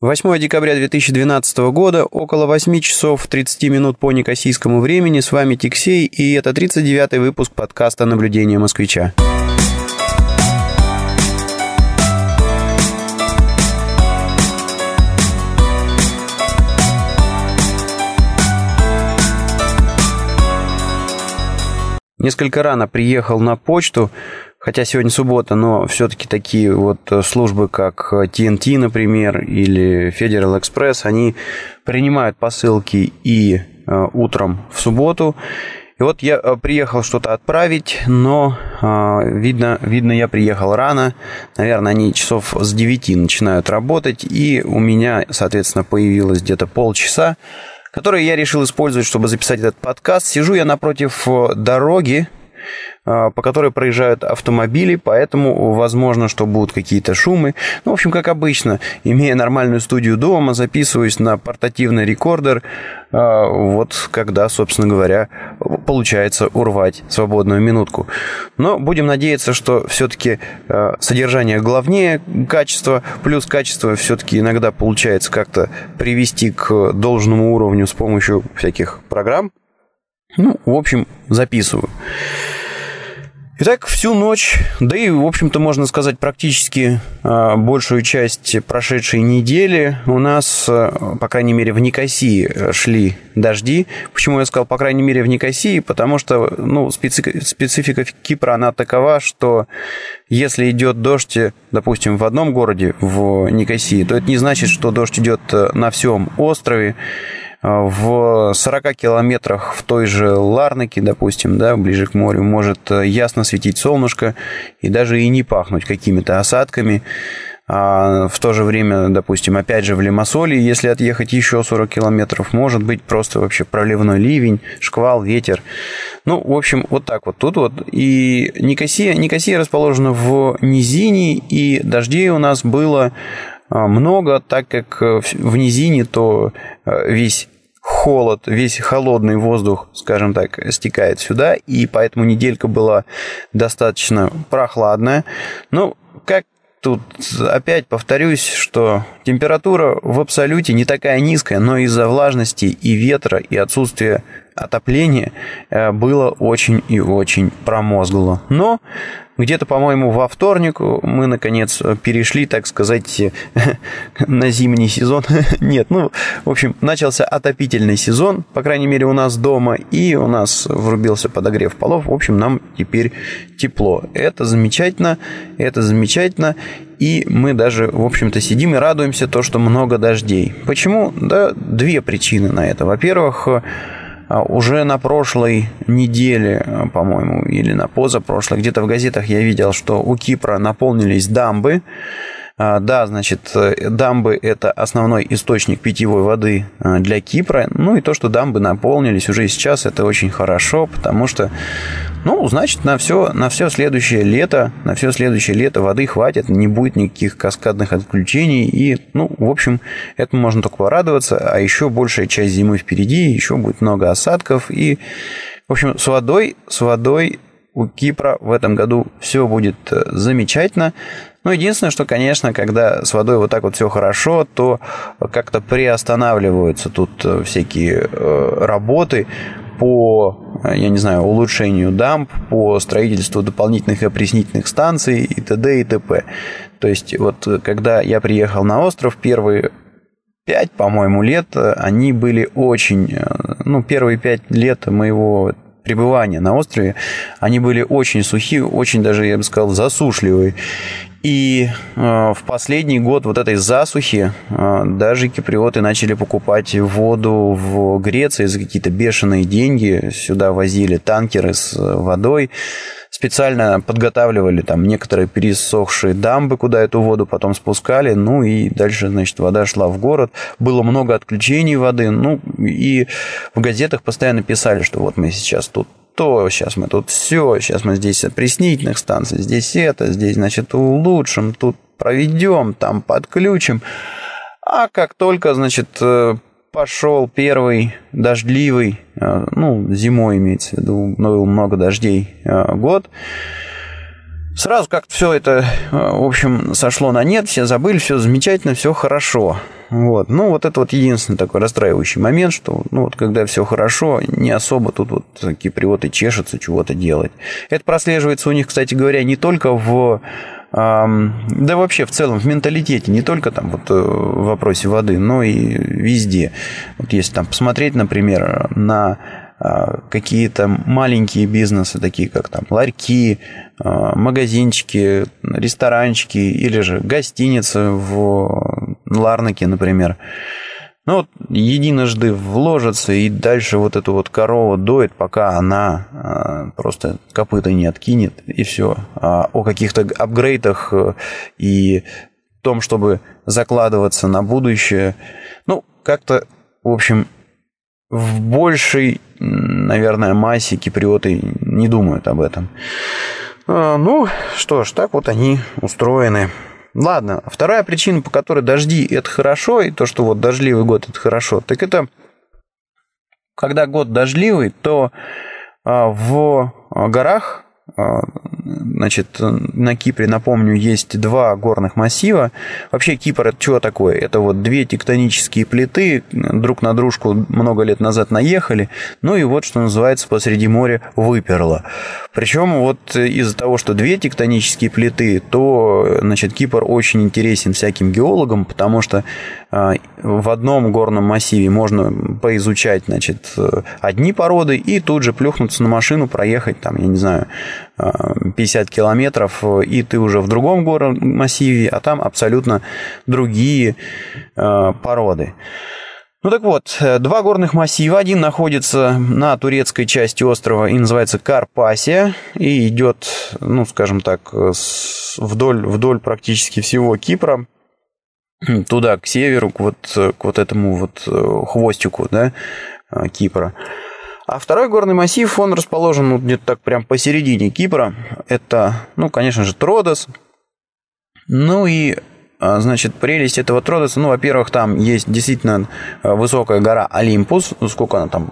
8 декабря 2012 года, около 8 часов 30 минут по некосийскому времени. С вами Тиксей, и это 39-й выпуск подкаста «Наблюдение москвича». Несколько рано приехал на почту, хотя сегодня суббота, но все-таки такие вот э, службы, как TNT, э, например, или Federal Express, они принимают посылки и э, утром в субботу. И вот я приехал что-то отправить, но видно, видно, я приехал рано. Наверное, они часов с 9 начинают работать, и у меня, соответственно, появилось где-то полчаса, которые я решил использовать, чтобы записать этот подкаст. Сижу я напротив дороги, по которой проезжают автомобили, поэтому возможно, что будут какие-то шумы. Ну, в общем, как обычно, имея нормальную студию дома, записываюсь на портативный рекордер, а, вот когда, собственно говоря, получается урвать свободную минутку. Но будем надеяться, что все-таки а, содержание главнее качества, плюс качество все-таки иногда получается как-то привести к должному уровню с помощью всяких программ. Ну, в общем, записываю. Итак, всю ночь, да и, в общем-то, можно сказать, практически э, большую часть прошедшей недели у нас, э, по крайней мере, в Никосии шли дожди. Почему я сказал, по крайней мере, в Никосии? Потому что, ну, специфика, специфика Кипра, она такова, что если идет дождь, допустим, в одном городе, в Никосии, то это не значит, что дождь идет на всем острове в 40 километрах в той же Ларнаке, допустим, да, ближе к морю, может э, ясно светить солнышко и даже и не пахнуть какими-то осадками. А в то же время, допустим, опять же в Лимассоле, если отъехать еще 40 километров, может быть просто вообще проливной ливень, шквал, ветер. Ну, в общем, вот так вот тут вот. И Никосия, Никосия расположена в низине, и дождей у нас было много, так как э, в низине то э, весь холод, весь холодный воздух, скажем так, стекает сюда, и поэтому неделька была достаточно прохладная. Ну, как тут опять повторюсь, что температура в абсолюте не такая низкая, но из-за влажности и ветра, и отсутствия отопления э, было очень и очень промозгло. Но где-то, по-моему, во вторник мы, наконец, перешли, так сказать, на зимний сезон. Нет, ну, в общем, начался отопительный сезон, по крайней мере, у нас дома, и у нас врубился подогрев полов. В общем, нам теперь тепло. Это замечательно, это замечательно. И мы даже, в общем-то, сидим и радуемся то, что много дождей. Почему? Да, две причины на это. Во-первых, уже на прошлой неделе, а, по-моему, или на позапрошлой, где-то в газетах я видел, что у Кипра наполнились дамбы. А, да, значит, э, дамбы – это основной источник питьевой воды для Кипра. Ну и то, что дамбы наполнились уже сейчас, это очень хорошо, потому что ну, значит, на все, на все следующее лето, на все следующее лето воды хватит, не будет никаких каскадных отключений. И, ну, в общем, этому можно только порадоваться. А еще большая часть зимы впереди, еще будет много осадков. И, в общем, с водой, с водой у Кипра в этом году все будет э, замечательно. Ну, единственное, что, конечно, когда с водой вот так вот все хорошо, то как-то приостанавливаются тут э, всякие э, работы по, я не знаю, улучшению дамб, по строительству дополнительных опреснительных станций и т.д. и т.п. То есть вот когда я приехал на остров, первые пять, по-моему, лет, они были очень, ну, первые пять лет моего пребывания на острове, они были очень сухие, очень даже, я бы сказал, засушливые. И э, в последний год вот этой засухи э, даже киприоты начали покупать воду в Греции за какие-то бешеные деньги. Сюда возили танкеры с водой. Специально подготавливали там некоторые пересохшие дамбы, куда эту воду потом спускали. Ну и дальше, значит, вода шла в город. Было много отключений воды. Ну и в газетах постоянно писали, что вот мы сейчас тут то, сейчас мы тут все, сейчас мы здесь опреснительных станций, здесь это, здесь, значит, улучшим, тут проведем, там подключим. А как только, значит, э, пошел первый дождливый, э, ну, зимой имеется в виду, ну, много дождей э, год, сразу как-то все это, в общем, сошло на нет, все забыли, все замечательно, все хорошо. Вот. Ну, вот это вот единственный такой расстраивающий момент, что, ну, вот когда все хорошо, не особо тут вот киприоты чешутся чего-то делать. Это прослеживается у них, кстати говоря, не только в да вообще в целом в менталитете, не только там вот э, в вопросе воды, но и везде. Вот если там посмотреть, например, на какие-то маленькие бизнесы, такие как там ларьки, а, магазинчики, ресторанчики или же гостиницы в Ларнаке, например. Ну вот единожды вложатся и дальше вот эту вот корову доит, пока она а, просто копыта не откинет и все. А о каких-то апгрейдах э, и том, чтобы закладываться на будущее, ну как-то, в общем, в большей, наверное, массе киприоты не думают об этом. А, ну, что ж, так вот они устроены. Ладно, вторая причина, по которой дожди – это хорошо, и то, что вот дождливый год – это хорошо, так это, когда год дождливый, то а, в горах значит, на Кипре, напомню, есть два горных массива. Вообще Кипр это что такое? Это вот две тектонические плиты друг на дружку много лет назад наехали. Ну и вот, что называется, посреди моря выперло. Причем вот из-за того, что две тектонические плиты, то, значит, Кипр очень интересен всяким геологам, потому что а, в одном горном массиве можно поизучать, значит, одни породы и тут же плюхнуться на машину, проехать там, я не знаю, 50 километров, и ты уже в другом горном массиве, а там абсолютно другие а, породы. Ну так вот, два горных массива. Один находится на турецкой части острова и называется Карпасия. И идет, ну, скажем так, вдоль, вдоль практически всего Кипра. Туда, к северу, к вот, к вот этому вот э, хвостику, да, э, Кипра. А второй горный массив, он расположен ну, где-то так прям посередине Кипра. Это, ну, конечно же, Тродос. Ну и Значит, прелесть этого Тродоса, ну, во-первых, там есть действительно э, высокая гора Олимпус, ну, сколько она там,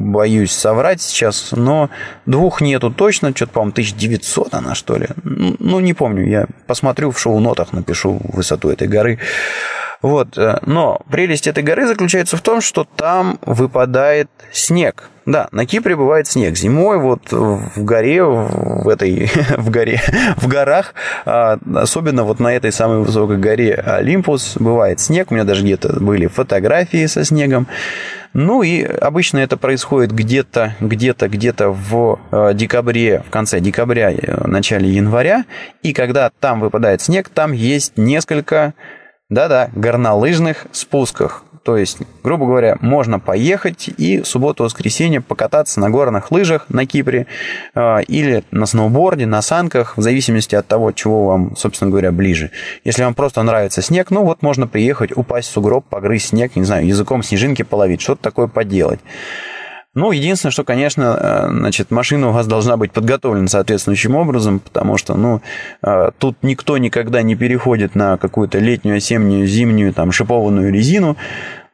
боюсь соврать сейчас, но двух нету точно, что-то, по-моему, 1900 она, что ли, ну, не помню, я посмотрю в шоу-нотах, напишу высоту этой горы. Вот. Э, но прелесть этой горы заключается в том, что там выпадает снег. Да, на Кипре бывает снег. Зимой вот в горе, в этой, в горе, в горах, а, особенно вот на этой самой высокой горе Олимпус бывает снег. У меня даже где-то были фотографии со снегом. Ну и обычно это происходит где-то, где-то, где-то в э, декабре, в конце декабря, э, начале января. И когда там выпадает снег, там есть несколько да-да, горнолыжных спусках. То есть, грубо говоря, можно поехать и субботу-воскресенье покататься на горных лыжах на Кипре э, или на сноуборде, на санках, в зависимости от того, чего вам, собственно говоря, ближе. Если вам просто нравится снег, ну вот можно приехать, упасть в сугроб, погрызть снег, не знаю, языком снежинки половить, что-то такое поделать. Ну, единственное, что, конечно, э, значит, машина у вас должна быть подготовлена соответствующим образом, потому что, ну, э, тут никто никогда не переходит на какую-то летнюю, осеннюю, зимнюю, там, шипованную резину,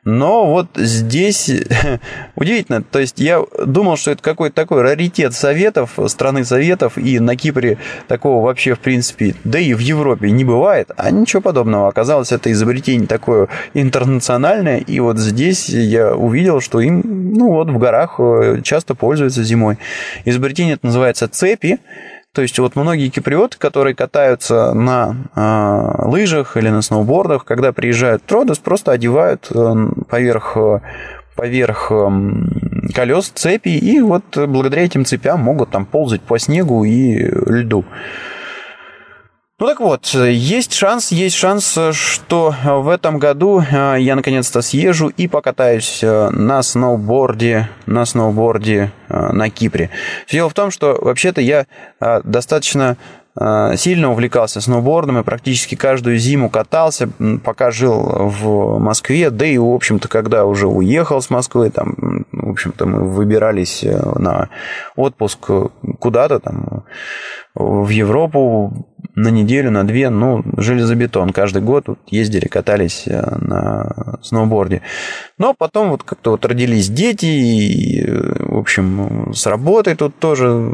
но вот здесь удивительно, то есть я думал, что это какой-то такой раритет Советов, страны Советов, и на Кипре такого вообще в принципе, да и в Европе не бывает, а ничего подобного. Оказалось, это изобретение такое интернациональное, и вот здесь я увидел, что им, ну вот, в горах э, часто пользуются зимой. Изобретение это называется цепи, то есть вот многие киприоты, которые катаются на э, лыжах или на сноубордах, когда приезжают в Тродос, просто одевают э, поверх, э, поверх э, колес цепи, и вот благодаря этим цепям могут там ползать по снегу и льду. Ну так вот, есть шанс, есть шанс, что в этом году э, я наконец-то съезжу и покатаюсь э, на сноуборде, на сноуборде э, на Кипре. Дело в том, что вообще-то я достаточно сильно увлекался сноубордом и практически каждую зиму катался, пока жил в Москве, да и, в общем-то, когда уже уехал с Москвы, там, в общем-то, мы выбирались на отпуск куда-то там в Европу, на неделю, на две, ну, железобетон. Каждый год вот ездили, катались э, на сноуборде. Но потом вот как-то вот родились дети, и, в общем, с работой тут тоже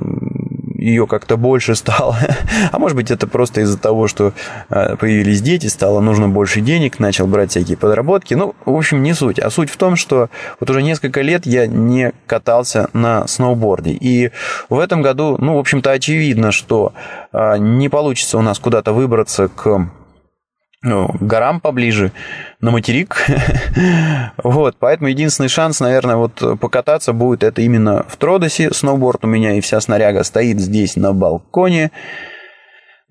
ее как-то больше стало. а может быть, это просто из-за того, что э, появились дети, стало нужно больше денег, начал брать всякие подработки. Ну, в общем, не суть. А суть в том, что вот уже несколько лет я не катался на сноуборде. И в этом году, ну, в общем-то, очевидно, что э, не получится у нас куда-то выбраться к ну, горам поближе, на материк. вот, поэтому единственный шанс, наверное, вот покататься будет это именно в Тродосе. Сноуборд у меня и вся снаряга стоит здесь на балконе.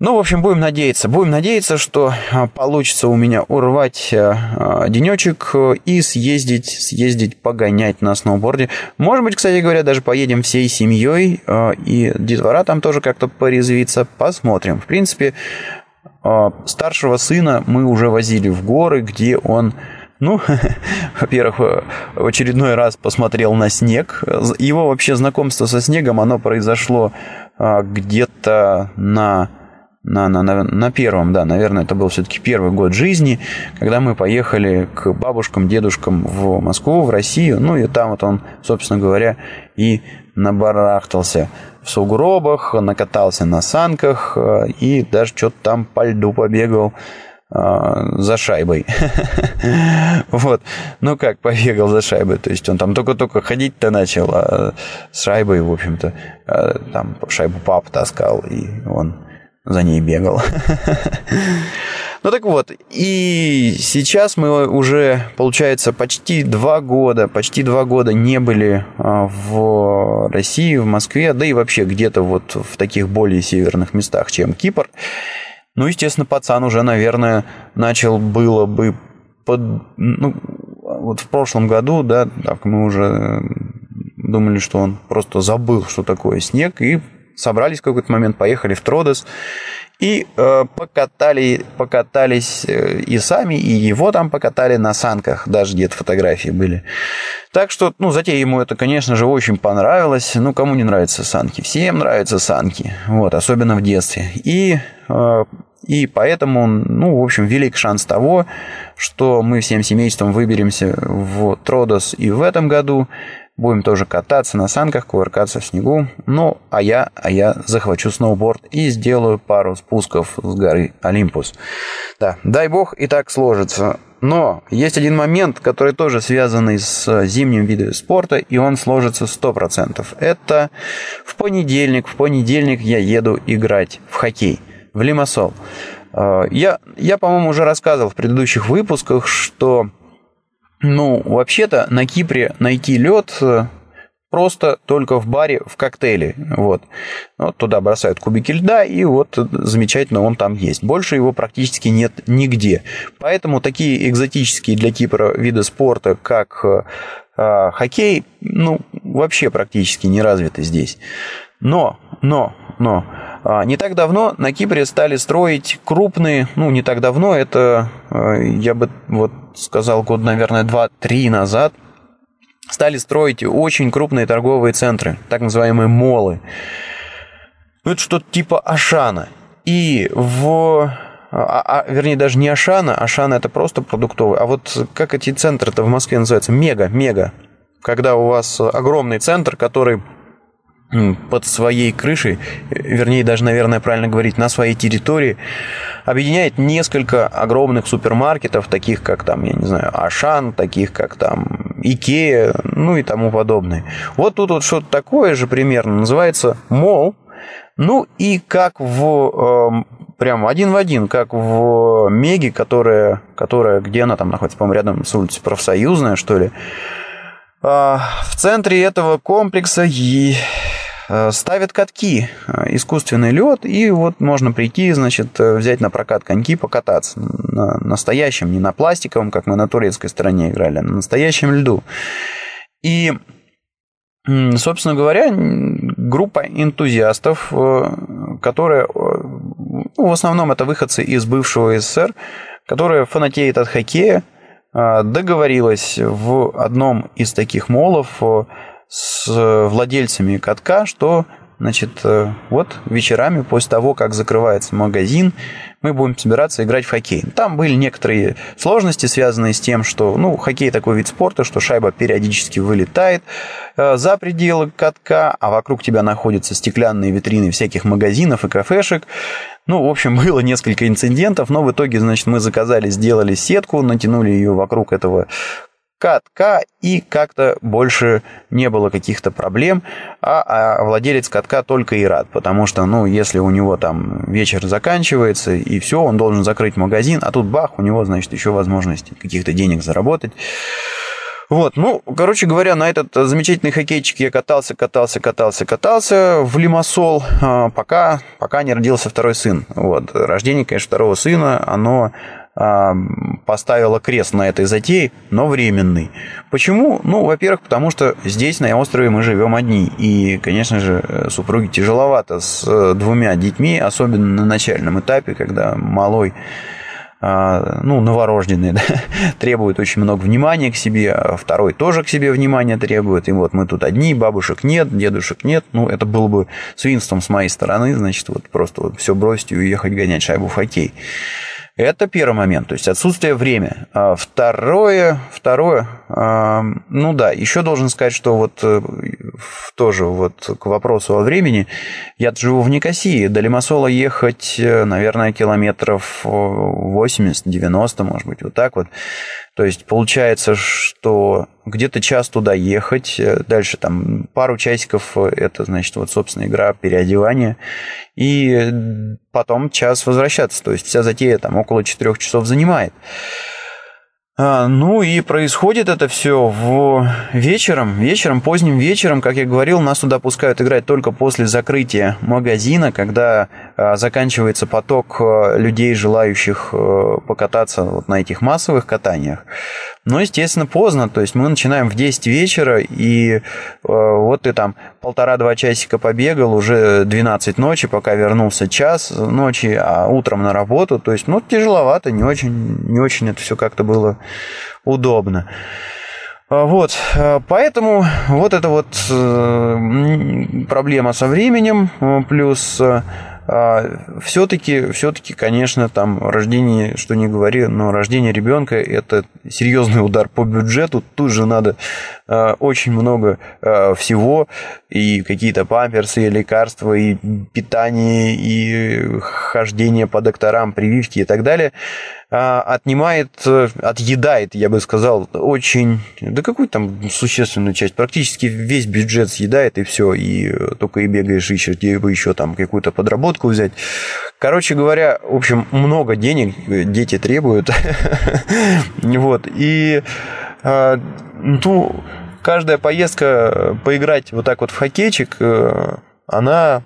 Ну, в общем, будем надеяться. Будем надеяться, что а, получится у меня урвать а, денечек и съездить, съездить погонять на сноуборде. Может быть, кстати говоря, даже поедем всей семьей, а, и детвора там тоже как-то порезвится. Посмотрим. В принципе, а, старшего сына мы уже возили в горы, где он ну, во-первых, в очередной раз посмотрел на снег. Его вообще знакомство со снегом, оно произошло а, где-то на на, на, на, на первом, да, наверное, это был все-таки первый год жизни, когда мы поехали к бабушкам, дедушкам в Москву, в Россию, ну и там вот он, собственно говоря, и набарахтался в сугробах, накатался на санках э, и даже что-то там по льду побегал э, за шайбой. вот. Ну как побегал за шайбой? То есть он там только-только ходить-то начал, а с шайбой, в общем-то, э, там шайбу пап таскал, и он за ней бегал. ну так вот, и сейчас мы уже, получается, почти два года, почти два года не были а, в России, в Москве, да и вообще где-то вот в таких более северных местах, чем Кипр. Ну, естественно, пацан уже, наверное, начал было бы под, ну, вот в прошлом году, да, так мы уже думали, что он просто забыл, что такое снег, и собрались в какой-то момент, поехали в Тродос и э, покатали, покатались э, и сами, и его там покатали на санках, даже где-то фотографии были. Так что, ну, затея ему это, конечно же, очень понравилось. Ну, кому не нравятся санки? Всем нравятся санки, вот, особенно в детстве. И э, и поэтому, ну, в общем, велик шанс того, что мы всем семейством выберемся в Тродос и в этом году. Будем тоже кататься на санках, кувыркаться в снегу. Ну, а я, а я захвачу сноуборд и сделаю пару спусков с горы Олимпус. Да, дай бог и так сложится. Но есть один момент, который тоже связанный с зимним видом спорта, и он сложится 100%. Это в понедельник. В понедельник я еду играть в хоккей в Лимассол. Э, я, я по-моему, уже рассказывал в предыдущих выпусках, что ну, вообще-то на Кипре найти лед э, просто только в баре в коктейле. Вот. вот туда бросают кубики льда, и вот замечательно он там есть. Больше его практически нет нигде. Поэтому такие экзотические для Кипра виды спорта, как э, э, хоккей, ну, вообще практически не развиты здесь. Но, но, но, не так давно на Кипре стали строить крупные, ну, не так давно, это, я бы вот сказал, год, наверное, два-три назад, стали строить очень крупные торговые центры, так называемые молы. Ну, это что-то типа Ашана. И в... А, а, вернее, даже не Ашана, Ашана это просто продуктовый. А вот как эти центры-то в Москве называются? Мега, мега. Когда у вас огромный центр, который под своей крышей, вернее, даже, наверное, правильно говорить, на своей территории, объединяет несколько огромных супермаркетов, таких как там, я не знаю, Ашан, таких как там Икея, ну и тому подобное. Вот тут вот что-то такое же примерно, называется мол. Ну и как в э, прям один в один, как в Меге, которая, которая где она там находится, по-моему, рядом с улицей Профсоюзная, что ли. Э, в центре этого комплекса Э, ставят катки, э, искусственный лед, и вот можно прийти, значит, э, взять на прокат коньки, покататься на настоящем, не на пластиковом, как мы на турецкой стороне играли, а на настоящем льду. И, собственно говоря, группа энтузиастов, которая, ну, в основном это выходцы из бывшего СССР, которая фанатеет от хоккея, договорилась в одном из таких молов с владельцами катка, что значит, э, вот вечерами после того, как закрывается магазин, мы будем собираться играть в хоккей. Там были некоторые сложности, связанные с тем, что, ну, хоккей такой вид спорта, что шайба периодически вылетает э, за пределы катка, а вокруг тебя находятся стеклянные витрины всяких магазинов и кафешек. Ну, в общем, было несколько инцидентов, но в итоге, значит, мы заказали, сделали сетку, натянули ее вокруг этого катка, и как-то больше не было каких-то проблем, а, а владелец катка только и рад, потому что, ну, если у него там вечер заканчивается, и все, он должен закрыть магазин, а тут бах, у него, значит, еще возможность каких-то денег заработать. Вот, ну, короче говоря, на этот замечательный хоккейчик я катался, катался, катался, катался в Лимассол, а, пока, пока не родился второй сын. Вот, рождение, конечно, второго сына, оно поставила крест на этой затее, но временный. Почему? Ну, во-первых, потому что здесь, на острове, мы живем одни. И, конечно же, супруге тяжеловато с э, двумя детьми, особенно на начальном этапе, когда малой а, ну, новорожденный, да, требует очень много внимания к себе, а второй тоже к себе внимания требует, и вот мы тут одни, бабушек нет, дедушек нет, ну, это было бы свинством с моей стороны, значит, вот просто вот все бросить и уехать гонять шайбу в хоккей. Это первый момент, то есть отсутствие времени. А второе, второе, ну да, еще должен сказать, что вот э, тоже вот к вопросу о времени, я живу в Никосии, до Лимассола ехать, э, наверное, километров 80-90, может быть, вот так вот. То есть получается, что где-то час туда ехать, э, дальше там пару часиков, э, это, значит, вот, собственно, игра переодевания, и потом час возвращаться. То есть вся затея там около четырех часов занимает. А, ну и происходит это все в вечером, вечером, поздним вечером, как я говорил, нас туда пускают играть только после закрытия магазина, когда а, заканчивается поток а, людей, желающих покататься вот на этих массовых катаниях. Но, естественно, поздно, то есть мы начинаем в 10 вечера, и вот ты там полтора-два часика побегал, уже 12 ночи, пока вернулся час ночи, а утром на работу, то есть, ну, тяжеловато, не очень, не очень это все как-то было удобно. А, вот, а, поэтому вот эта вот э, проблема со временем, плюс все-таки, а, все-таки, конечно, там рождение, что не говори, но рождение ребенка это серьезный удар по бюджету. Тут же надо очень много а, всего, и какие-то памперсы, и лекарства, и питание, и хождение по докторам, прививки и так далее отнимает, отъедает, я бы сказал, очень, да какую там существенную часть, практически весь бюджет съедает, и все, и только и бегаешь, ищешь, где бы еще там какую-то подработку взять. Короче говоря, в общем, много денег дети требуют. Вот, и ну, каждая поездка поиграть вот так вот в хоккейчик, э, она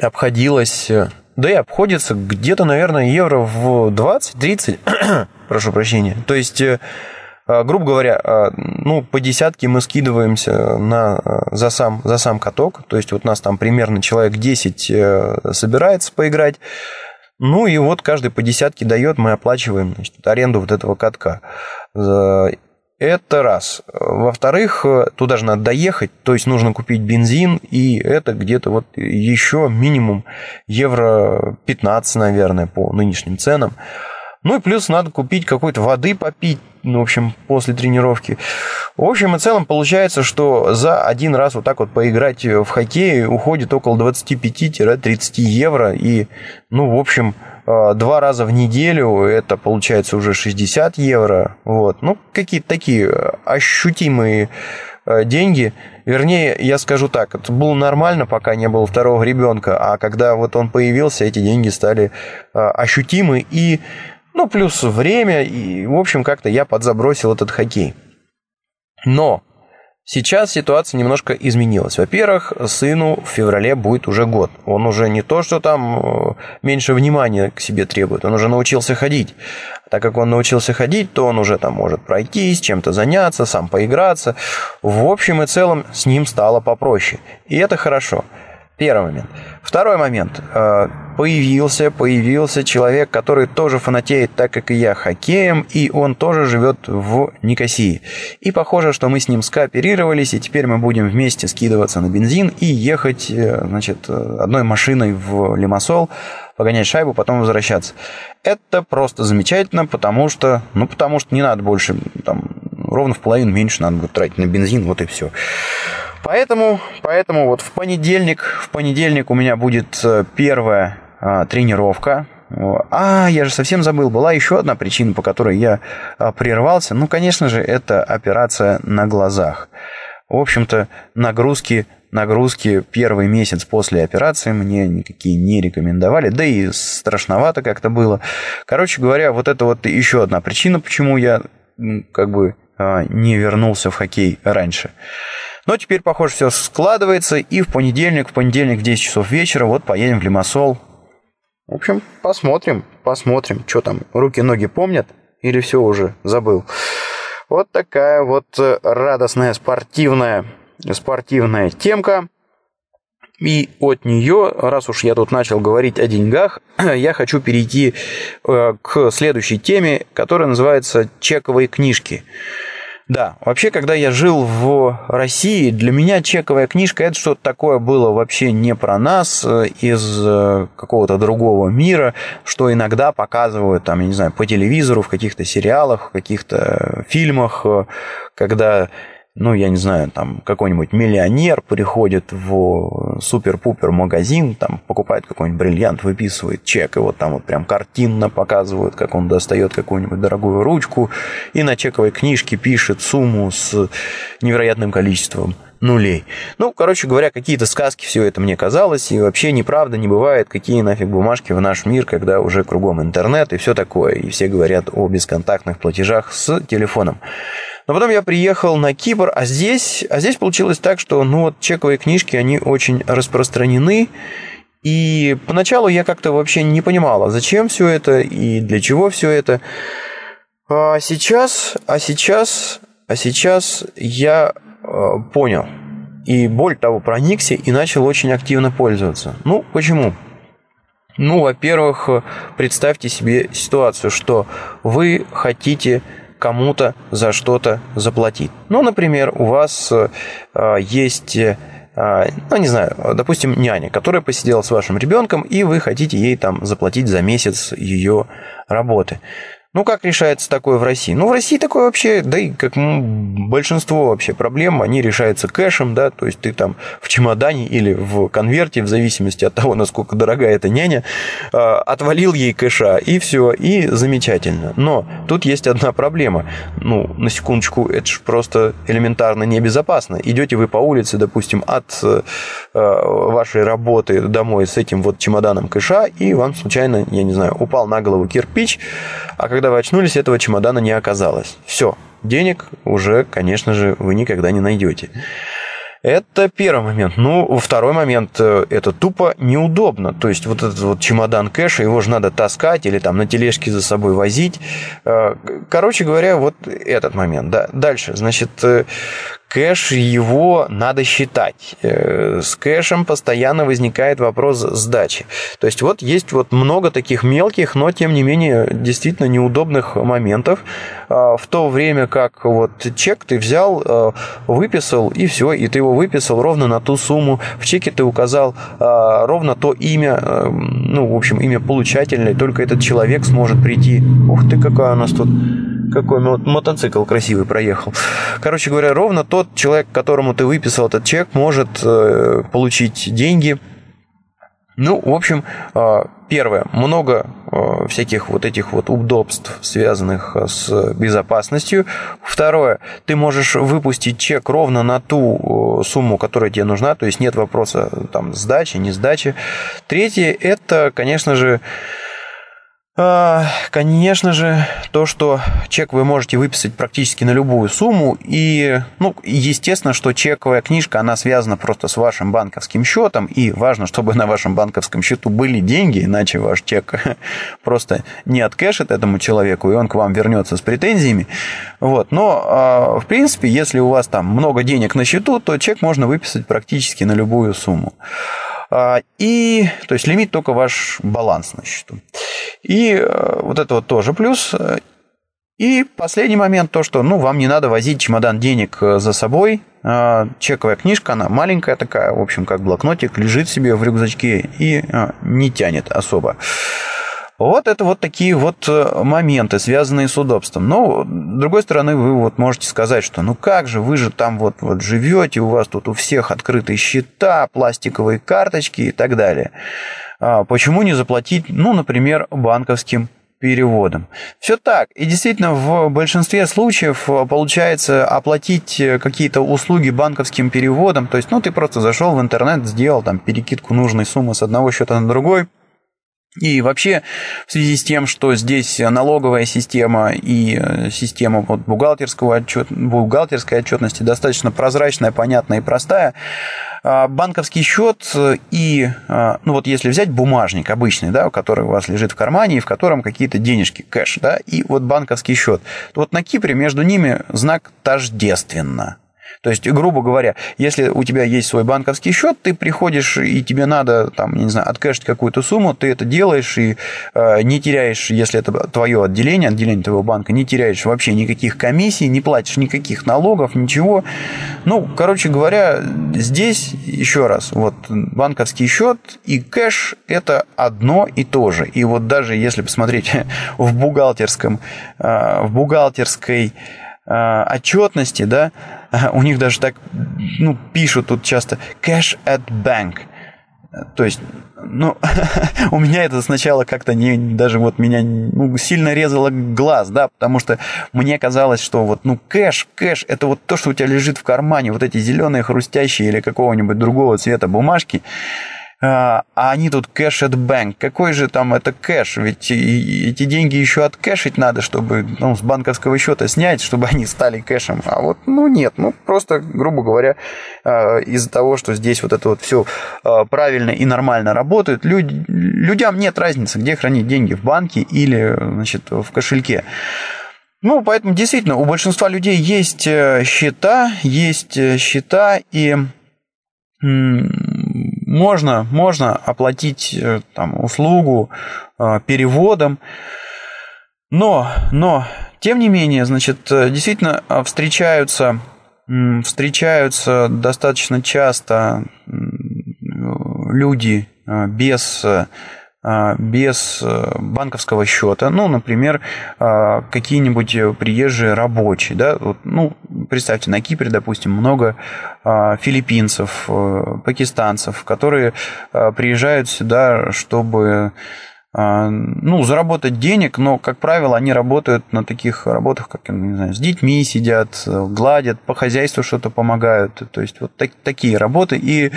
обходилась, да и обходится где-то, наверное, евро в 20-30, прошу прощения. То есть, э, грубо говоря, ну, по десятке мы скидываемся на, за, сам, за сам каток, то есть, вот нас там примерно человек 10 э, собирается поиграть, ну и вот каждый по десятке дает, мы оплачиваем значит, аренду вот этого катка. Это раз. Во-вторых, туда же надо доехать, то есть нужно купить бензин, и это где-то вот еще минимум евро 15, наверное, по нынешним ценам. Ну и плюс надо купить какой-то воды попить, ну, в общем, после тренировки. В общем и целом получается, что за один раз вот так вот поиграть в хоккей уходит около 25-30 евро. И, ну, в общем, э, два раза в неделю это получается уже 60 евро. Вот. Ну, какие-то такие ощутимые э, деньги. Вернее, я скажу так, это было нормально, пока не было второго ребенка, а когда вот он появился, эти деньги стали э, ощутимы и ну, плюс время, и, в общем, как-то я подзабросил этот хоккей. Но сейчас ситуация немножко изменилась. Во-первых, сыну в феврале будет уже год. Он уже не то, что там э, меньше внимания к себе требует, он уже научился ходить. Так как он научился ходить, то он уже там может пройтись, чем-то заняться, сам поиграться. В общем и целом с ним стало попроще. И это хорошо. Первый момент. Второй момент. Э, появился, появился человек, который тоже фанатеет так, как и я, хоккеем, и он тоже живет в Никосии. И похоже, что мы с ним скооперировались, и теперь мы будем вместе скидываться на бензин и ехать, э, значит, одной машиной в Лимассол, погонять шайбу, потом возвращаться. Это просто замечательно, потому что, ну, потому что не надо больше, там, ровно в половину меньше надо будет тратить на бензин, вот и все. Поэтому, поэтому вот в понедельник, в понедельник у меня будет э, первая а, тренировка. А, я же совсем забыл, была еще одна причина, по которой я а, прервался. Ну, конечно же, это операция на глазах. В общем-то, нагрузки нагрузки первый месяц после операции мне никакие не рекомендовали, да и страшновато как-то было. Короче говоря, вот это вот еще одна причина, почему я как бы а, не вернулся в хоккей раньше. Но теперь, похоже, все складывается, и в понедельник, в понедельник в 10 часов вечера вот поедем в Лимассол. В общем, посмотрим, посмотрим, что там, руки-ноги помнят или все уже забыл. Вот такая вот э, радостная спортивная, спортивная темка. И от нее, раз уж я тут начал говорить о деньгах, я хочу перейти э, к следующей теме, которая называется чековые книжки. Да, вообще, когда я жил в России, для меня чековая книжка это что-то такое было вообще не про нас, э, из э, какого-то другого мира, что иногда показывают, там, я не знаю, по телевизору, в каких-то сериалах, в каких-то фильмах, э, когда ну, я не знаю, там какой-нибудь миллионер приходит в супер-пупер магазин, там покупает какой-нибудь бриллиант, выписывает чек, и вот там вот прям картинно показывают, как он достает какую-нибудь дорогую ручку, и на чековой книжке пишет сумму с невероятным количеством нулей. Ну, короче говоря, какие-то сказки все это мне казалось, и вообще неправда не бывает, какие нафиг бумажки в наш мир, когда уже кругом интернет и все такое, и все говорят о бесконтактных платежах с телефоном. Но потом я приехал на Кипр, а здесь, а здесь получилось так, что ну вот чековые книжки, они очень распространены. И поначалу я как-то вообще не понимала, зачем все это и для чего все это. А сейчас, а сейчас, а сейчас я э, понял. И более того, проникся и начал очень активно пользоваться. Ну, почему? Ну, во-первых, представьте себе ситуацию, что вы хотите кому-то за что-то заплатить. Ну, например, у вас э, есть э, ну, не знаю, допустим, няня, которая посидела с вашим ребенком, и вы хотите ей там заплатить за месяц ее работы. Ну, как решается такое в России? Ну, в России такое вообще, да и как большинство вообще проблем, они решаются кэшем, да, то есть ты там в чемодане или в конверте, в зависимости от того, насколько дорогая эта няня, а, отвалил ей кэша, и все, и замечательно. Но тут есть одна проблема. Ну, на секундочку, это же просто элементарно небезопасно. Идете вы по улице, допустим, от э, вашей работы домой с этим вот чемоданом кэша, и вам случайно, я не знаю, упал на голову кирпич, а когда вы очнулись, этого чемодана не оказалось. Все, денег уже, конечно же, вы никогда не найдете. Это первый момент. Ну, второй момент, э, это тупо неудобно. То есть, вот этот вот чемодан кэша, его же надо таскать или там на тележке за собой возить. Э, короче говоря, вот этот момент. Да. Дальше, значит, э, кэш его надо считать. Э, с кэшем постоянно возникает вопрос сдачи. То есть вот есть вот много таких мелких, но тем не менее действительно неудобных моментов. А, в то время как вот чек ты взял, э, выписал и все, и ты его выписал ровно на ту сумму. В чеке ты указал а, ровно то имя, э, ну, в общем, имя получательное, только этот человек сможет прийти. Ух ты, какая у нас тут какой мотоцикл красивый проехал. Короче говоря, ровно тот человек, которому ты выписал этот чек, может э, получить деньги. Ну, в общем, э, первое, много э, всяких вот этих вот удобств, связанных с безопасностью. Второе, ты можешь выпустить чек ровно на ту сумму, которая тебе нужна, то есть нет вопроса там сдачи, не сдачи. Третье, это, конечно же, а, конечно же, то, что чек вы можете выписать практически на любую сумму, и, ну, естественно, что чековая книжка, она связана просто с вашим банковским счетом, и важно, чтобы на вашем банковском счету были деньги, иначе ваш чек просто не откэшит этому человеку, и он к вам вернется с претензиями. Вот. Но, а, в принципе, если у вас там много денег на счету, то чек можно выписать практически на любую сумму. И, то есть лимит только ваш баланс на счету. И вот это вот тоже плюс. И последний момент, то, что ну, вам не надо возить чемодан денег за собой, чековая книжка, она маленькая такая, в общем, как блокнотик, лежит себе в рюкзачке и не тянет особо. Вот это вот такие вот э, моменты, связанные с удобством. Но, с другой стороны, вы вот можете сказать, что ну как же, вы же там вот, вот живете, у вас тут у всех открытые счета, пластиковые карточки и так далее. А почему не заплатить, ну, например, банковским переводом. Все так. И действительно, в большинстве случаев э, получается оплатить э, какие-то услуги банковским переводом. То есть, ну, ты просто зашел в интернет, сделал там перекидку нужной суммы с одного счета на другой, и вообще, в связи с тем, что здесь налоговая система и э, система вот бухгалтерского отчет, бухгалтерской отчетности достаточно прозрачная, понятная и простая, а, банковский счет и, а, ну вот если взять бумажник обычный, да, который у вас лежит в кармане, и в котором какие-то денежки, кэш, да, и вот банковский счет, то вот на Кипре между ними знак тождественно. То есть, грубо говоря, если у тебя есть свой банковский счет, ты приходишь и тебе надо, там, не знаю, откэшить какую-то сумму, ты это делаешь и э, не теряешь, если это твое отделение, отделение твоего банка, не теряешь вообще никаких комиссий, не платишь никаких налогов, ничего. Ну, короче говоря, здесь еще раз, вот банковский счет и кэш – это одно и то же. И вот даже если посмотреть в бухгалтерском, э, в бухгалтерской Э, отчетности, да, у них даже так, ну, пишут тут часто cash at bank. То есть, ну, у меня это сначала как-то не, даже вот меня ну, сильно резало глаз, да, потому что мне казалось, что вот, ну, кэш, кэш, это вот то, что у тебя лежит в кармане, вот эти зеленые хрустящие или какого-нибудь другого цвета бумажки, а, а они тут кэш от банк. Какой же там это кэш? Ведь эти деньги еще откэшить надо, чтобы ну, с банковского счета снять, чтобы они стали кэшем. А вот, ну нет, ну просто, грубо говоря, а, из-за того, что здесь вот это вот все а, правильно и нормально работает, люд... людям нет разницы, где хранить деньги, в банке или значит, в кошельке. Ну, поэтому действительно у большинства людей есть э, счета, есть э, счета, и можно, можно оплатить э, там, услугу э, переводом, но, но, тем не менее, значит, э, действительно встречаются, встречаются достаточно часто люди без без э, банковского счета, ну, например, а, какие-нибудь приезжие рабочие, да, вот, ну, представьте, на Кипре, допустим, много а, филиппинцев, э, пакистанцев, которые приезжают сюда, чтобы а, ну, заработать денег, но, как правило, они работают на таких работах, как, не знаю, с детьми сидят, гладят, по хозяйству что-то помогают. То есть, вот так, такие работы. И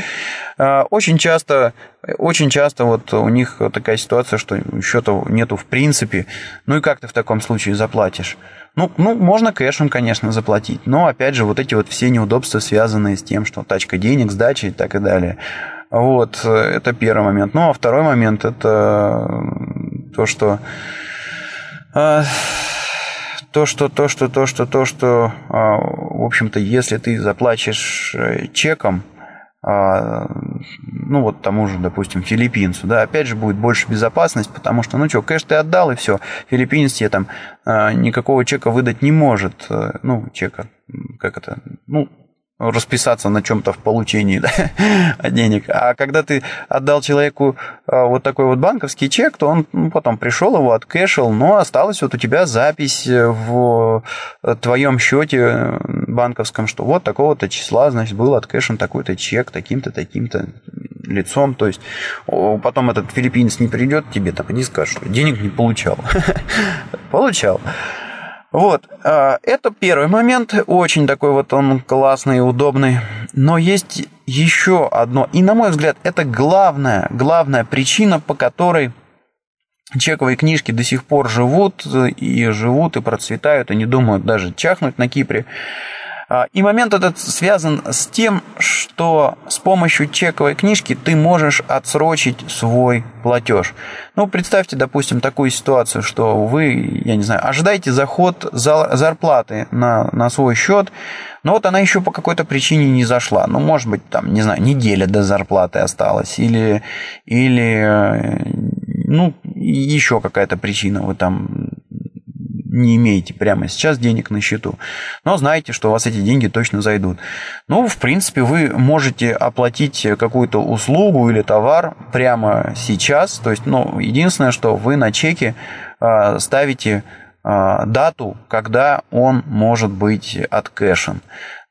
э, очень часто, очень часто вот у них такая ситуация, что счета нету в принципе. Ну и как ты в таком случае заплатишь? Ну, ну, можно кэшем, конечно, заплатить, но, опять же, вот эти вот все неудобства, связанные с тем, что тачка денег, сдача и так и далее. Вот, это первый момент. Ну, а второй момент – это то, что то, что, то, что, то, что, то, что, в общем-то, если ты заплатишь э, чеком, ну, вот тому же, допустим, филиппинцу, да, опять же будет больше безопасность, потому что, ну что, кэш ты отдал, и все, филиппинец тебе там никакого чека выдать не может, э, ну, чека, как это, ну, расписаться на чем-то в получении да, денег. А когда ты отдал человеку а, вот такой вот банковский чек, то он ну, потом пришел, его откэшил, но осталась вот у тебя запись в твоем счете банковском, что вот такого-то числа, значит, был откэшен такой-то чек таким-то, таким-то лицом. То есть потом этот филиппинец не придет тебе там и не скажет, что денег не получал. Получал. Вот, а, это первый момент, очень такой вот он классный и удобный. Но есть еще одно, и на мой взгляд, это главная, главная причина, по которой чековые книжки до сих пор живут, и живут, и процветают, и не думают даже чахнуть на Кипре. А, и момент этот связан с тем, что с помощью чековой книжки ты можешь отсрочить свой платеж. Ну, представьте, допустим, такую ситуацию, что вы, я не знаю, ожидаете заход зарплаты на, на свой счет, но вот она еще по какой-то причине не зашла. Ну, может быть, там, не знаю, неделя до зарплаты осталась, или, или э, ну, еще какая-то причина, вы там не имеете прямо сейчас денег на счету, но знаете, что у вас эти деньги точно зайдут. Ну, в принципе, вы можете оплатить какую-то услугу или товар прямо сейчас. То есть, ну, единственное, что вы на чеке а, ставите а, дату, когда он может быть откэшен.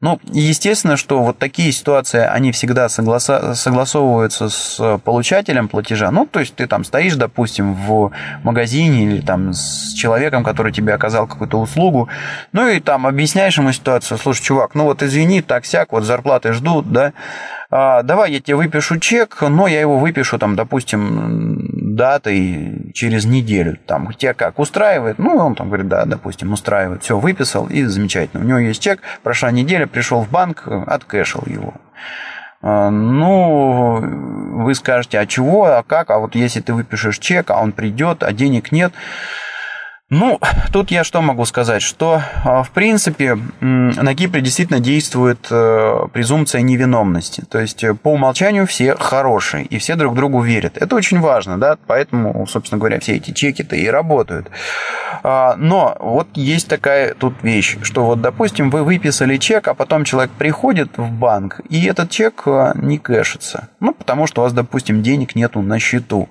Ну, естественно, что вот такие ситуации, они всегда согласовываются с получателем платежа. Ну, то есть ты там стоишь, допустим, в магазине или там с человеком, который тебе оказал какую-то услугу, ну и там объясняешь ему ситуацию, слушай, чувак, ну вот извини, так-сяк, вот зарплаты ждут, да, а, давай я тебе выпишу чек, но я его выпишу там, допустим, датой через неделю. Там тебя как, устраивает? Ну, он там говорит, да, допустим, устраивает. Все, выписал, и замечательно. У него есть чек, прошла неделя, пришел в банк, откэшил его. А, ну, вы скажете, а чего, а как, а вот если ты выпишешь чек, а он придет, а денег нет, ну, тут я что могу сказать, что а, в принципе на Кипре действительно действует э, презумпция невиновности. То есть э, по умолчанию все хорошие и все друг другу верят. Это очень важно, да, поэтому, собственно говоря, все эти чеки-то и работают. А, но вот есть такая тут вещь, что вот, допустим, вы выписали чек, а потом человек приходит в банк, и этот чек э, не кэшится. Ну, потому что у вас, допустим, денег нету на счету.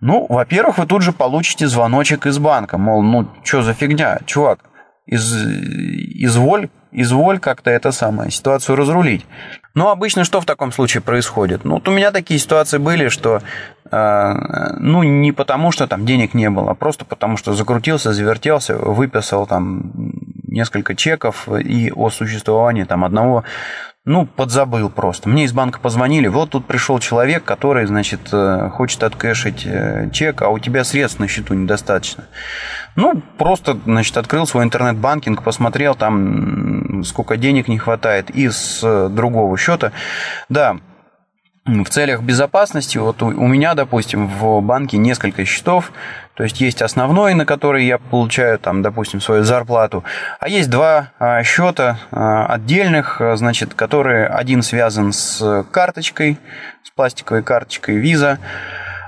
Ну, во-первых, вы тут же получите звоночек из банка, мол, ну, что за фигня, чувак, из, изволь, изволь как-то это самое, ситуацию разрулить. Ну, обычно что в таком случае происходит? Ну, вот у меня такие ситуации были, что, э, ну, не потому, что там денег не было, а просто потому, что закрутился, завертелся, выписал там несколько чеков и о существовании там одного ну, подзабыл просто. Мне из банка позвонили, вот тут пришел человек, который, значит, э, хочет откэшить э, чек, а у тебя средств на счету недостаточно. Ну, просто, значит, открыл свой интернет-банкинг, посмотрел там, сколько денег не хватает из э, другого счета. Да, в целях безопасности, вот у меня, допустим, в банке несколько счетов, то есть есть основной, на который я получаю, там, допустим, свою зарплату, а есть два а, счета а, отдельных, а, значит, которые один связан с карточкой, с пластиковой карточкой Visa,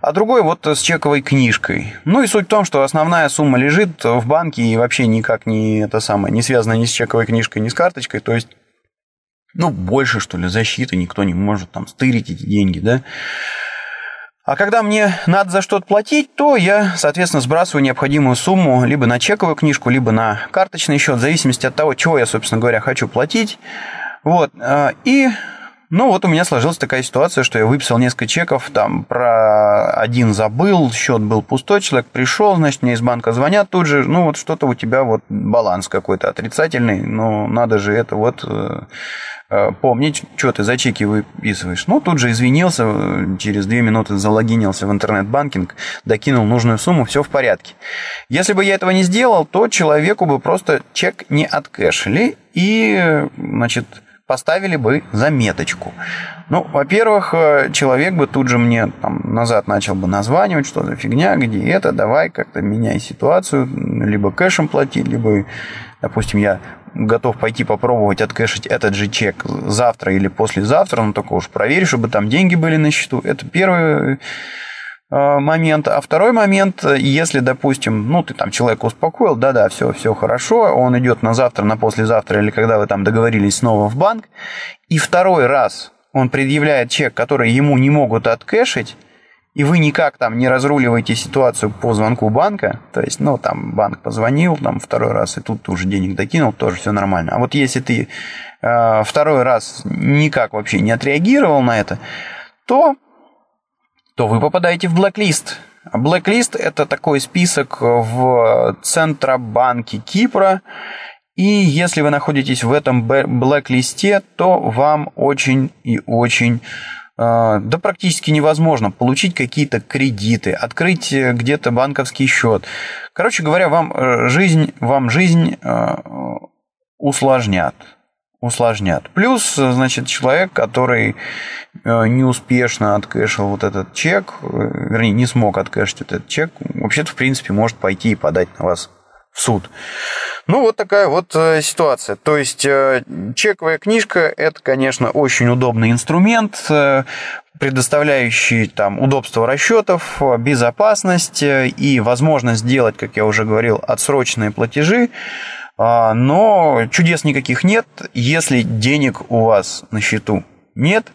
а другой вот с чековой книжкой. Ну и суть в том, что основная сумма лежит в банке и вообще никак не это самое, не связана ни с чековой книжкой, ни с карточкой, то есть ну, больше, что ли, защиты, никто не может там стырить эти деньги, да. А когда мне надо за что-то платить, то я, соответственно, сбрасываю необходимую сумму либо на чековую книжку, либо на карточный счет, в зависимости от того, чего я, собственно говоря, хочу платить. Вот. А, и ну, вот у меня сложилась такая ситуация, что я выписал несколько чеков, там про один забыл, счет был пустой, человек пришел, значит, мне из банка звонят тут же, ну, вот что-то у тебя вот баланс какой-то отрицательный, но надо же это вот э, э, помнить, что ты за чеки выписываешь. Ну, тут же извинился, через две минуты залогинился в интернет-банкинг, докинул нужную сумму, все в порядке. Если бы я этого не сделал, то человеку бы просто чек не откэшили, и, значит, поставили бы заметочку. Ну, во-первых, э, человек бы тут же мне там, назад начал бы названивать, что за фигня, где это, давай как-то меняй ситуацию, либо кэшем плати, либо, допустим, я готов пойти попробовать откэшить этот же чек завтра или послезавтра, но только уж проверь, чтобы там деньги были на счету. Это первый Э, момент. А второй момент, если, допустим, ну, ты там человека успокоил, да-да, все, все хорошо, он идет на завтра, на послезавтра, или когда вы там договорились снова в банк, и второй раз он предъявляет чек, который ему не могут откэшить, и вы никак там не разруливаете ситуацию по звонку банка, то есть, ну, там банк позвонил, там второй раз, и тут ты уже денег докинул, тоже все нормально. А вот если ты э, второй раз никак вообще не отреагировал на это, то то вы попадаете в блэклист. Блэклист – это такой список в Центробанке Кипра, и если вы находитесь в этом блэк-листе, то вам очень и очень э, да практически невозможно получить какие-то кредиты, открыть где-то банковский счет. Короче говоря, вам э, жизнь, вам жизнь э, усложнят. Усложнят. Плюс, значит, человек, который э, неуспешно откэшил вот этот чек, э, вернее, не смог откэшить этот чек, вообще-то, в принципе, может пойти и подать на вас в суд. Ну, вот такая вот э, ситуация. То есть, чековая книжка – это, конечно, очень удобный инструмент, предоставляющий там удобство расчетов, безопасность и возможность сделать, как я уже говорил, отсроченные платежи но чудес никаких нет. Если денег у вас на счету нет,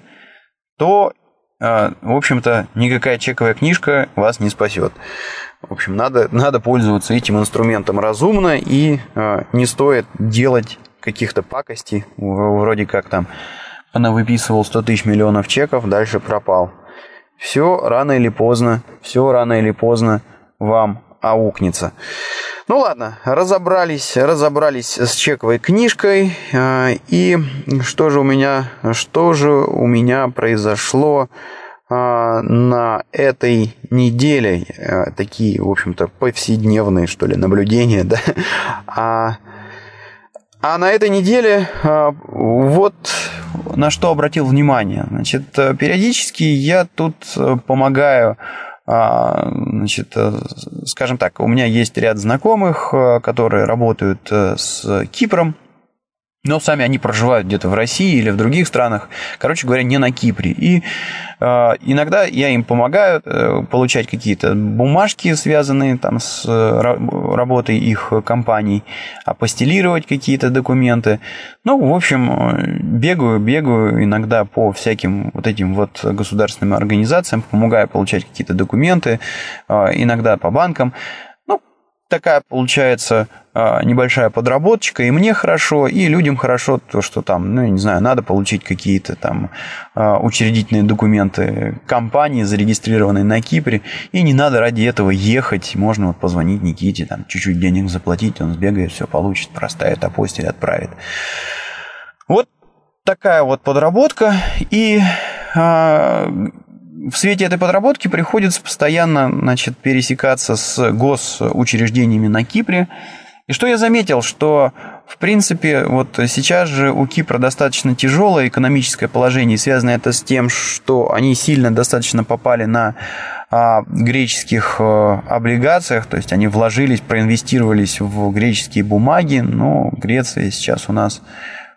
то, а, в общем-то, никакая чековая книжка вас не спасет. В общем, надо, надо пользоваться этим инструментом разумно и а, не стоит делать каких-то пакостей, вроде как там выписывал 100 тысяч миллионов чеков, дальше пропал. Все рано или поздно, все рано или поздно вам аукнется. Ну ладно, разобрались, разобрались с чековой книжкой. А, и что же у меня, что же у меня произошло а, на этой неделе? А, такие, в общем-то, повседневные, что ли, наблюдения, да? А, а на этой неделе вот на что обратил внимание. Значит, периодически я тут помогаю значит, э, скажем так, у меня есть ряд знакомых, э, которые работают э, с Кипром, но сами они проживают где-то в России или в других странах, короче говоря, не на Кипре. И э, иногда я им помогаю э, получать какие-то бумажки, связанные там с э, работой их компаний, апостелировать какие-то документы. Ну, в общем, э, бегаю, бегаю иногда по всяким вот этим вот государственным организациям, помогаю получать какие-то документы, э, иногда по банкам такая получается а, небольшая подработочка, и мне хорошо, и людям хорошо, то, что там, ну, я не знаю, надо получить какие-то там а, учредительные документы компании, зарегистрированные на Кипре, и не надо ради этого ехать, можно вот позвонить Никите, там, чуть-чуть денег заплатить, он сбегает, все получит, простая апостиль отправит. Вот такая вот подработка, и а, в свете этой подработки приходится постоянно значит, пересекаться с госучреждениями на Кипре. И что я заметил, что в принципе вот сейчас же у Кипра достаточно тяжелое экономическое положение, связано это с тем, что они сильно достаточно попали на а, греческих а, облигациях, то есть они вложились, проинвестировались в греческие бумаги, но Греция сейчас у нас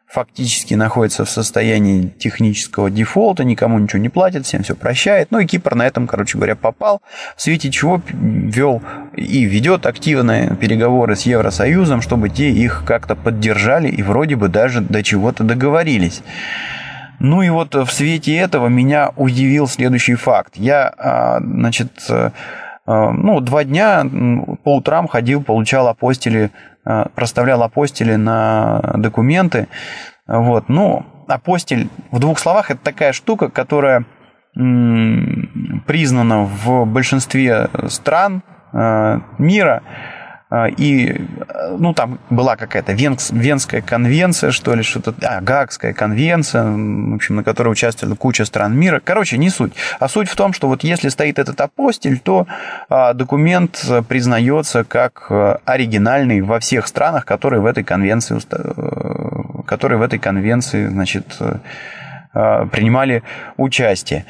фактически находится в состоянии технического дефолта, никому ничего не платит, всем все прощает. Ну и Кипр на этом, короче говоря, попал, в свете чего вел и ведет активные переговоры с Евросоюзом, чтобы те их как-то поддержали и вроде бы даже до чего-то договорились. Ну и вот в свете этого меня удивил следующий факт. Я, а, значит, э, ну, два дня по утрам ходил, получал апостили Э, проставлял апостили на документы. Вот. Ну, апостиль, в двух словах, это такая штука, которая признана в большинстве стран э, мира и, э, ну, там была какая-то Венс, Венская конвенция, что ли, что-то, а, Гаагская конвенция, в общем, на которой участвовала куча стран мира. Короче, не суть. А суть в том, что вот если стоит этот апостиль, то а, документ признается как э, оригинальный во всех странах, которые в этой конвенции, э, которые в этой конвенции, значит, принимали участие.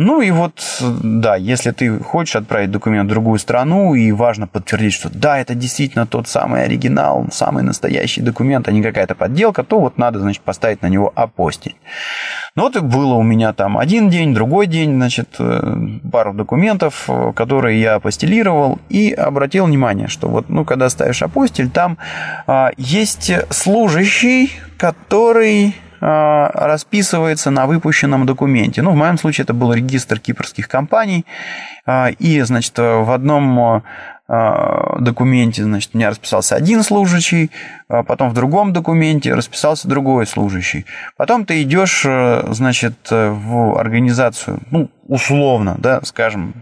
Ну и вот, да, если ты хочешь отправить документ в другую страну, и важно подтвердить, что да, это действительно тот самый оригинал, самый настоящий документ, а не какая-то подделка, то вот надо, значит, поставить на него апостиль. Ну вот и было у меня там один день, другой день, значит, э, пару документов, которые я апостилировал, и обратил внимание, что вот, ну, когда ставишь апостиль, там а, есть служащий, который расписывается на выпущенном документе. Ну, в моем случае это был регистр кипрских компаний. А, и, значит, в одном а, документе, значит, у меня расписался один служащий, потом в другом документе расписался другой служащий. Потом ты идешь, значит, в организацию, ну, условно, да, скажем,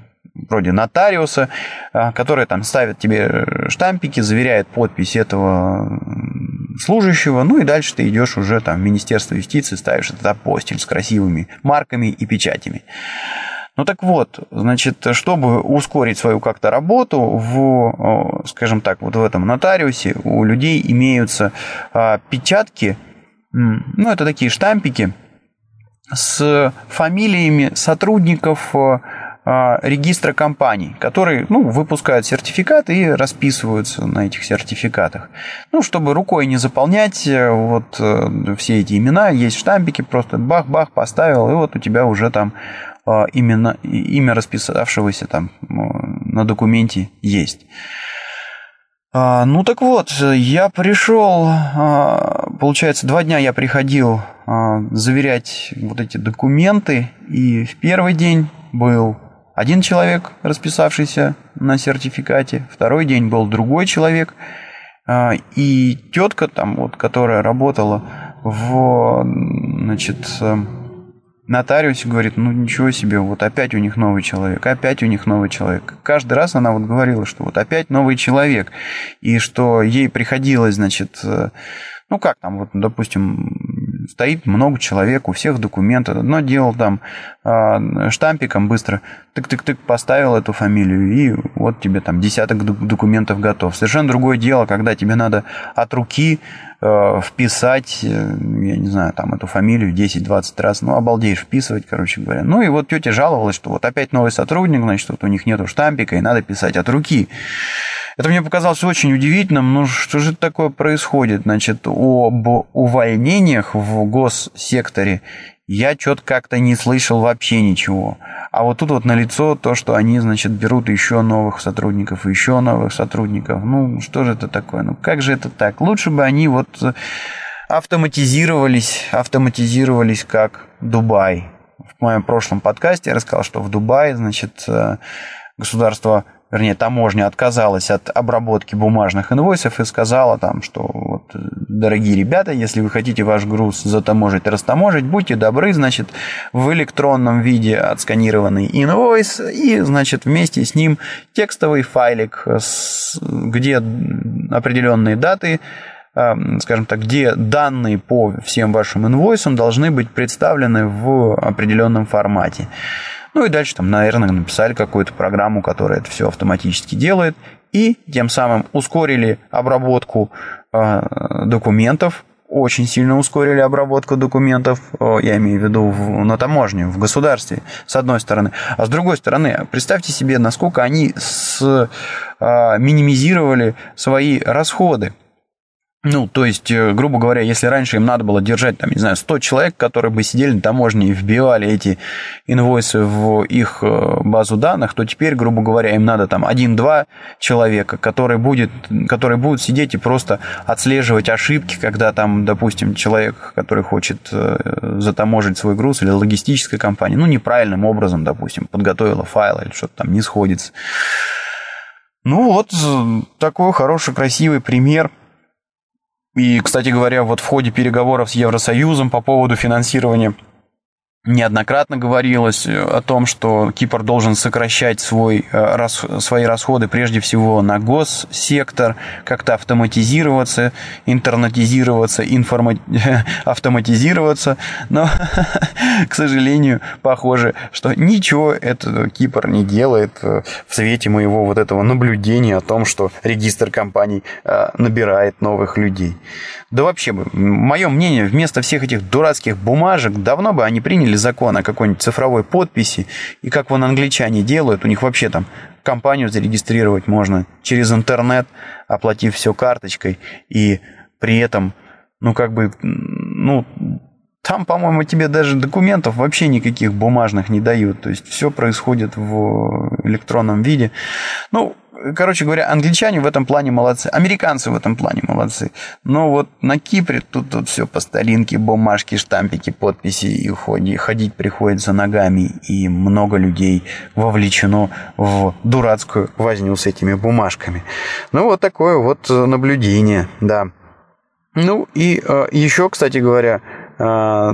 вроде нотариуса, который там ставит тебе штампики, заверяет подпись этого служащего, ну и дальше ты идешь уже там в Министерство юстиции, ставишь этот апостиль с красивыми марками и печатями. Ну так вот, значит, чтобы ускорить свою как-то работу в, скажем так, вот в этом нотариусе у людей имеются а, печатки ну, это такие штампики с фамилиями сотрудников а, регистра компаний, которые ну, выпускают сертификаты и расписываются на этих сертификатах. Ну, чтобы рукой не заполнять э, вот э, все эти имена, есть штампики, просто бах-бах поставил, и вот у тебя уже там а, именно имя расписавшегося там на документе есть. А, ну так вот, я пришел, получается, два дня я приходил заверять вот эти документы, и в первый день был один человек, расписавшийся на сертификате, второй день был другой человек, а, и тетка там, вот, которая работала в, значит, э, нотариусе, говорит, ну ничего себе, вот опять у них новый человек, опять у них новый человек. Каждый раз она вот говорила, что вот опять новый человек, и что ей приходилось, значит, э, ну как там, вот, допустим, стоит много человек, у всех документы. Одно дело там э, штампиком быстро тык-тык-тык поставил эту фамилию, и вот тебе там десяток документов готов. Совершенно другое дело, когда тебе надо от руки э, вписать, э, я не знаю, там эту фамилию 10-20 раз, ну, обалдеешь вписывать, короче говоря. Ну, и вот тетя жаловалась, что вот опять новый сотрудник, значит, вот у них нету штампика, и надо писать от руки. Это мне показалось очень удивительным. Ну, что же такое происходит? Значит, об увольнениях в госсекторе я что-то как-то не слышал вообще ничего. А вот тут вот налицо то, что они, значит, берут еще новых сотрудников, еще новых сотрудников. Ну, что же это такое? Ну, как же это так? Лучше бы они вот автоматизировались, автоматизировались как Дубай. В моем прошлом подкасте я рассказал, что в Дубае, значит, э, государство вернее, таможня отказалась от обработки бумажных инвойсов и сказала там, что вот, дорогие ребята, если вы хотите ваш груз затаможить, растаможить, будьте добры, значит, в электронном виде отсканированный инвойс и, значит, вместе с ним текстовый файлик, где определенные даты а, скажем так, где данные по всем вашим инвойсам должны быть представлены в определенном формате. Ну и дальше там, наверное, написали какую-то программу, которая это все автоматически делает, и тем самым ускорили обработку э, документов, очень сильно ускорили обработку документов, я имею в виду на таможне, в государстве, с одной стороны. А с другой стороны, представьте себе, насколько они с, а, минимизировали свои расходы. Ну, то есть, э, грубо говоря, если раньше им надо было держать, там, не знаю, 100 человек, которые бы сидели на таможне и вбивали эти инвойсы в их э, базу данных, то теперь, грубо говоря, им надо там 1-2 человека, которые, будет, которые будут сидеть и просто отслеживать ошибки, когда там, допустим, человек, который хочет э, затаможить свой груз или логистическая компания, ну, неправильным образом, допустим, подготовила файл или что-то там не сходится. Ну вот, такой хороший, красивый пример – и, кстати говоря, вот в ходе переговоров с Евросоюзом по поводу финансирования неоднократно говорилось э, о том, что Кипр должен сокращать свой, э, свои расходы прежде всего на госсектор, как-то автоматизироваться, интернетизироваться, информа... автоматизироваться. Но, к сожалению, похоже, что ничего это Кипр не делает э, в свете моего вот этого наблюдения о том, что регистр компаний набирает новых людей. Да вообще мое мнение, вместо всех этих дурацких бумажек давно бы они приняли закон о какой-нибудь цифровой подписи, и как вон англичане делают, у них вообще там компанию зарегистрировать можно через интернет, оплатив все карточкой, и при этом, ну, как бы, ну, там, по-моему, тебе даже документов вообще никаких бумажных не дают. То есть все происходит в электронном виде. Ну, короче говоря, англичане в этом плане молодцы, американцы в этом плане молодцы. Но вот на Кипре тут, тут все по старинке, бумажки, штампики, подписи, и ходи, ходить приходится ногами, и много людей вовлечено в дурацкую возню с этими бумажками. Ну, вот такое вот наблюдение, да. Ну, и э, еще, кстати говоря, э,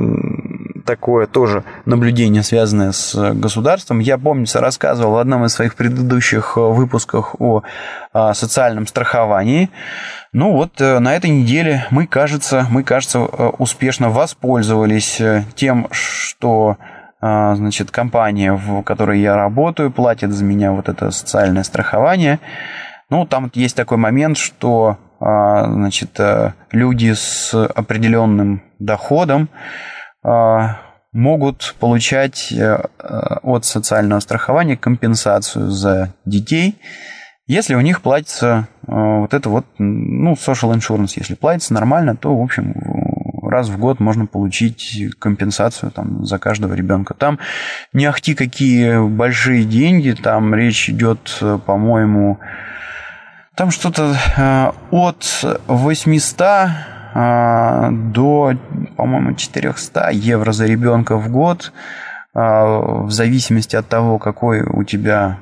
такое тоже наблюдение, связанное с государством. Я, помнится, рассказывал в одном из своих предыдущих э, выпусках о э, социальном страховании. Ну вот э, на этой неделе мы, кажется, мы, кажется, успешно воспользовались тем, что значит, компания, в которой я работаю, платит за меня вот это социальное страхование. Ну, там есть такой момент, что значит, люди с определенным доходом могут получать от социального страхования компенсацию за детей, если у них платится вот это вот, ну, social insurance, если платится нормально, то, в общем, раз в год можно получить компенсацию там, за каждого ребенка. Там не ахти какие большие деньги, там речь идет, по-моему, там что-то э, от 800 э, до, по-моему, 400 евро за ребенка в год, э, в зависимости от того, какой у тебя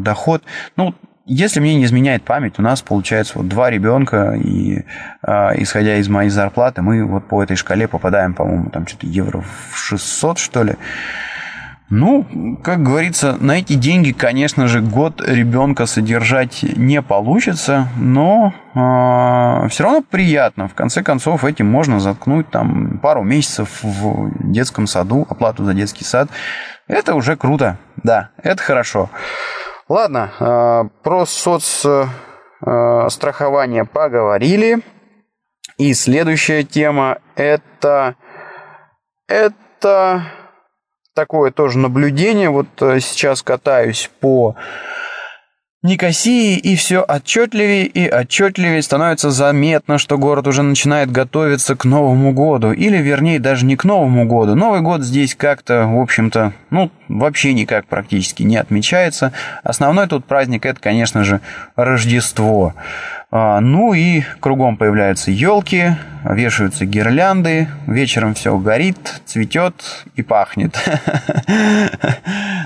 доход. Ну, если мне не изменяет память, у нас получается вот два ребенка, и э, исходя из моей зарплаты, мы вот по этой шкале попадаем, по-моему, там что-то евро в 600, что ли. Ну, как говорится, на эти деньги, конечно же, год ребенка содержать не получится, но э, все равно приятно. В конце концов, этим можно заткнуть там пару месяцев в детском саду, оплату за детский сад. Это уже круто, да, это хорошо. Ладно, э, про соцстрахование поговорили. И следующая тема это, это такое тоже наблюдение. Вот э, сейчас катаюсь по Никосии, и все отчетливее и отчетливее становится заметно, что город уже начинает готовиться к Новому году. Или, вернее, даже не к Новому году. Новый год здесь как-то, в общем-то, ну, вообще никак практически не отмечается. Основной тут праздник – это, конечно же, Рождество. Ну и кругом появляются елки, вешаются гирлянды, вечером все горит, цветет и пахнет.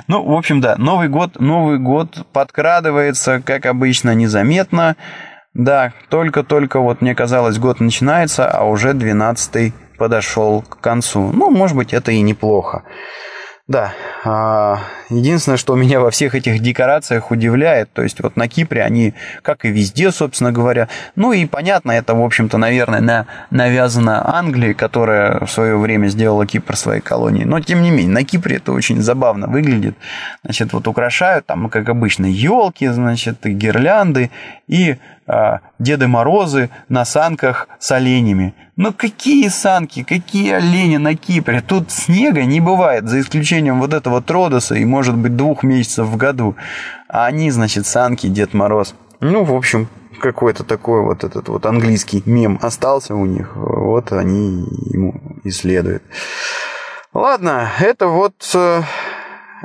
Ну, в общем, да, Новый год, Новый год подкрадывается, как обычно, незаметно. Да, только-только вот мне казалось, год начинается, а уже 12 подошел к концу. Ну, может быть, это и неплохо. Да, а, единственное, что меня во всех этих декорациях удивляет, то есть вот на Кипре они, как и везде, собственно говоря, ну и понятно, это, в общем-то, наверное, на, навязано Англии, которая в свое время сделала Кипр своей колонией, но тем не менее, на Кипре это очень забавно выглядит, значит, вот украшают там, как обычно, елки, значит, гирлянды и а, Деды Морозы на санках с оленями. Но какие санки, какие олени на Кипре? Тут снега не бывает, за исключением вот этого Тродоса и, может быть, двух месяцев в году. А они, значит, санки, Дед Мороз. Ну, в общем, какой-то такой вот этот вот английский мем остался у них. Вот они ему исследуют. Ладно, это вот... Э,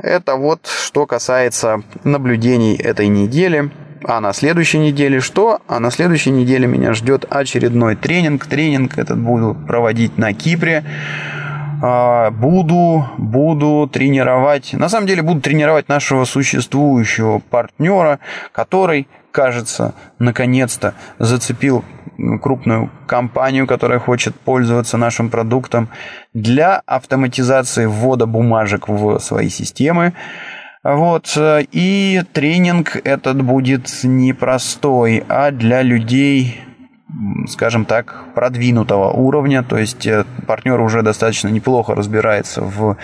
это вот что касается наблюдений этой недели. А на следующей неделе что? А на следующей неделе меня ждет очередной тренинг. Тренинг этот буду проводить на Кипре. А, буду, буду тренировать, на самом деле буду тренировать нашего существующего партнера, который, кажется, наконец-то зацепил крупную компанию, которая хочет пользоваться нашим продуктом для автоматизации ввода бумажек в свои системы. Вот, э, и тренинг этот будет непростой, а для людей, скажем так, продвинутого уровня, то есть э, партнер уже достаточно неплохо разбирается в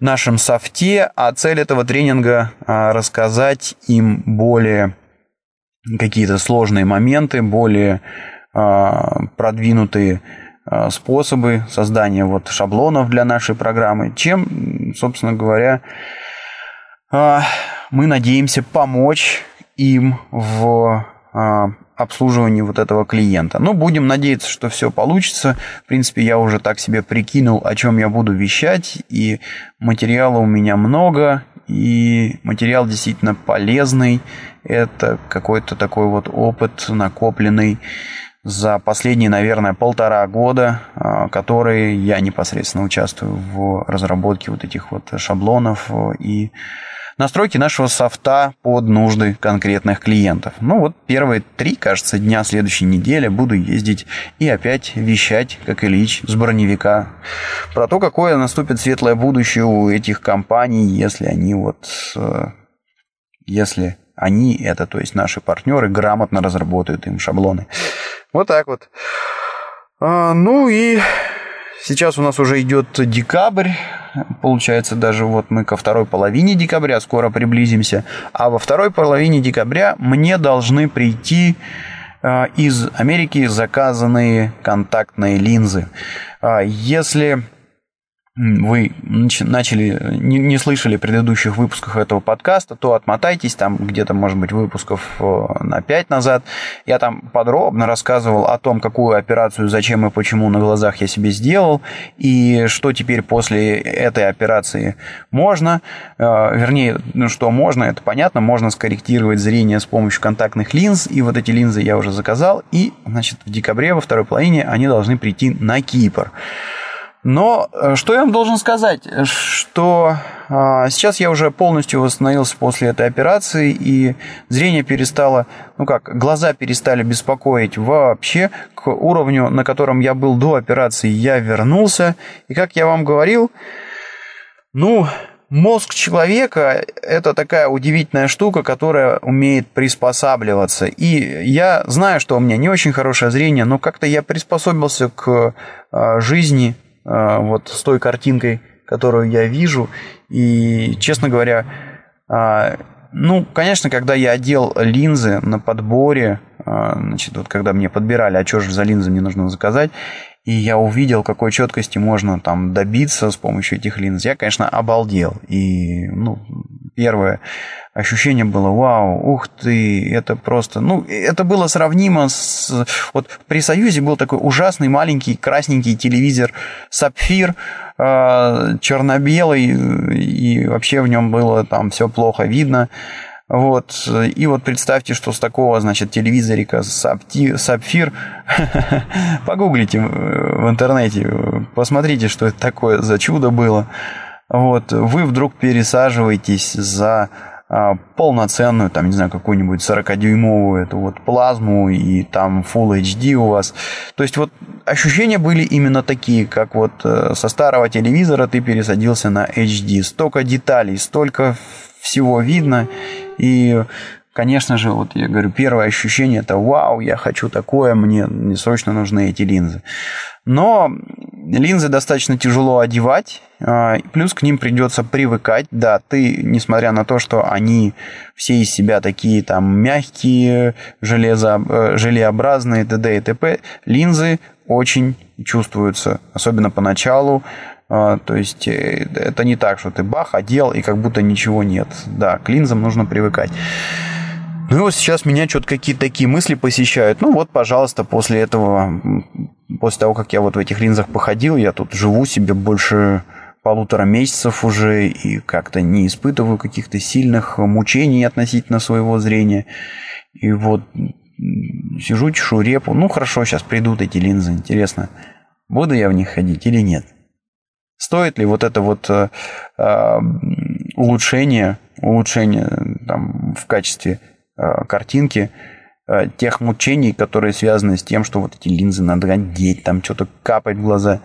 нашем софте, а цель этого тренинга а, рассказать им более какие-то сложные моменты, более а, продвинутые а, способы создания вот шаблонов для нашей программы, чем, собственно говоря, мы надеемся помочь им в обслуживании вот этого клиента. Ну, будем надеяться, что все получится. В принципе, я уже так себе прикинул, о чем я буду вещать, и материала у меня много, и материал действительно полезный. Это какой-то такой вот опыт накопленный за последние, наверное, полтора года, а, которые я непосредственно участвую в разработке вот этих вот шаблонов и настройки нашего софта под нужды конкретных клиентов. Ну вот первые три, кажется, дня следующей недели буду ездить и опять вещать, как Ильич, с броневика. Про то, какое наступит светлое будущее у этих компаний, если они вот... Э, если они, это то есть наши партнеры, грамотно разработают им шаблоны. Вот так вот. А, ну и сейчас у нас уже идет декабрь. Получается, даже вот мы ко второй половине декабря скоро приблизимся. А во второй половине декабря мне должны прийти из Америки заказанные контактные линзы. Если вы начали, не, не слышали предыдущих выпусках этого подкаста, то отмотайтесь, там где-то, может быть, выпусков э, на 5 назад. Я там подробно рассказывал о том, какую операцию, зачем и почему на глазах я себе сделал, и что теперь после этой операции можно. Э, вернее, ну, что можно, это понятно, можно скорректировать зрение с помощью контактных линз, и вот эти линзы я уже заказал, и, значит, в декабре, во второй половине, они должны прийти на Кипр. Но э, что я вам должен сказать, что а, сейчас я уже полностью восстановился после этой операции, и зрение перестало, ну как, глаза перестали беспокоить вообще к уровню, на котором я был до операции, я вернулся. И как я вам говорил, ну, мозг человека – это такая удивительная штука, которая умеет приспосабливаться. И я знаю, что у меня не очень хорошее зрение, но как-то я приспособился к а, жизни вот с той картинкой, которую я вижу. И, честно говоря, а, ну, конечно, когда я одел линзы на подборе, а, значит, вот когда мне подбирали, а что же за линзы мне нужно заказать, и я увидел, какой четкости можно там добиться с помощью этих линз, я, конечно, обалдел. И, ну, первое ощущение было, вау, ух ты, это просто... Ну, это было сравнимо с... Вот при Союзе был такой ужасный маленький красненький телевизор «Сапфир», э, черно-белый, и вообще в нем было там все плохо видно. Вот. И вот представьте, что с такого, значит, телевизорика Сапфир, погуглите в интернете, посмотрите, что это такое за чудо было. Вот. Вы вдруг пересаживаетесь за а, полноценную, там, не знаю, какую-нибудь 40-дюймовую эту вот плазму и там Full HD у вас. То есть вот ощущения были именно такие, как вот э, со старого телевизора ты пересадился на HD. Столько деталей, столько всего видно. И, конечно же, вот я говорю, первое ощущение это вау, я хочу такое, мне, мне срочно нужны эти линзы. Но линзы достаточно тяжело одевать, а, плюс к ним придется привыкать. Да, ты, несмотря на то, что они все из себя такие там мягкие, железо, э, желеобразные, т.д. и т.п., линзы очень чувствуются, особенно поначалу. А, то есть э, это не так, что ты бах, одел, и как будто ничего нет. Да, к линзам нужно привыкать. Ну и вот сейчас меня что-то какие-то такие мысли посещают. Ну вот, пожалуйста, после этого, после того, как я вот в этих линзах походил, я тут живу себе больше полутора месяцев уже и как-то не испытываю каких-то сильных мучений относительно своего зрения. И вот сижу, чешу репу. Ну хорошо, сейчас придут эти линзы. Интересно, буду я в них ходить или нет? Стоит ли вот это вот э, э, улучшение, улучшение там, в качестве э, картинки э, тех мучений, которые связаны с тем, что вот эти линзы надо одеть, там что-то капать в глаза.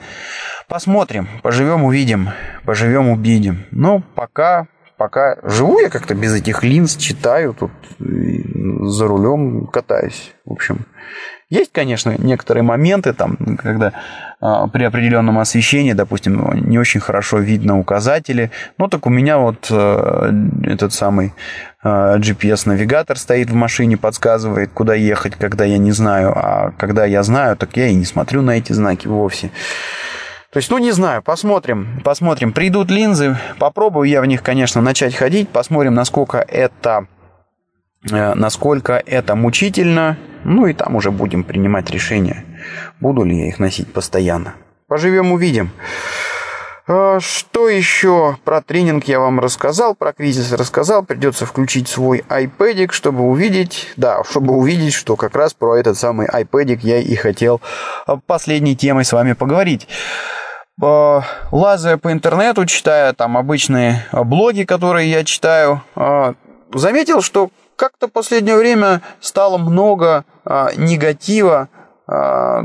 Посмотрим, поживем, увидим, поживем, увидим. Но пока, пока живу я как-то без этих линз, читаю, тут за рулем катаюсь. В общем, есть, конечно, некоторые моменты, там, когда а, при определенном освещении, допустим, не очень хорошо видно указатели. Ну, так у меня вот а, этот самый а, GPS-навигатор стоит в машине, подсказывает, куда ехать, когда я не знаю. А когда я знаю, так я и не смотрю на эти знаки вовсе. То есть, ну, не знаю, посмотрим, посмотрим. Придут линзы, попробую я в них, конечно, начать ходить, посмотрим, насколько это Э, насколько это мучительно, ну и там уже будем принимать решение, буду ли я их носить постоянно. Поживем, увидим. Э, что еще про тренинг я вам рассказал, про кризис рассказал. Придется включить свой iPad, чтобы увидеть, да, чтобы увидеть, что как раз про этот самый iPad я и хотел э, последней темой с вами поговорить. Лазая по интернету, читая там обычные блоги, которые я читаю, заметил, что как-то в последнее время стало много а, негатива а,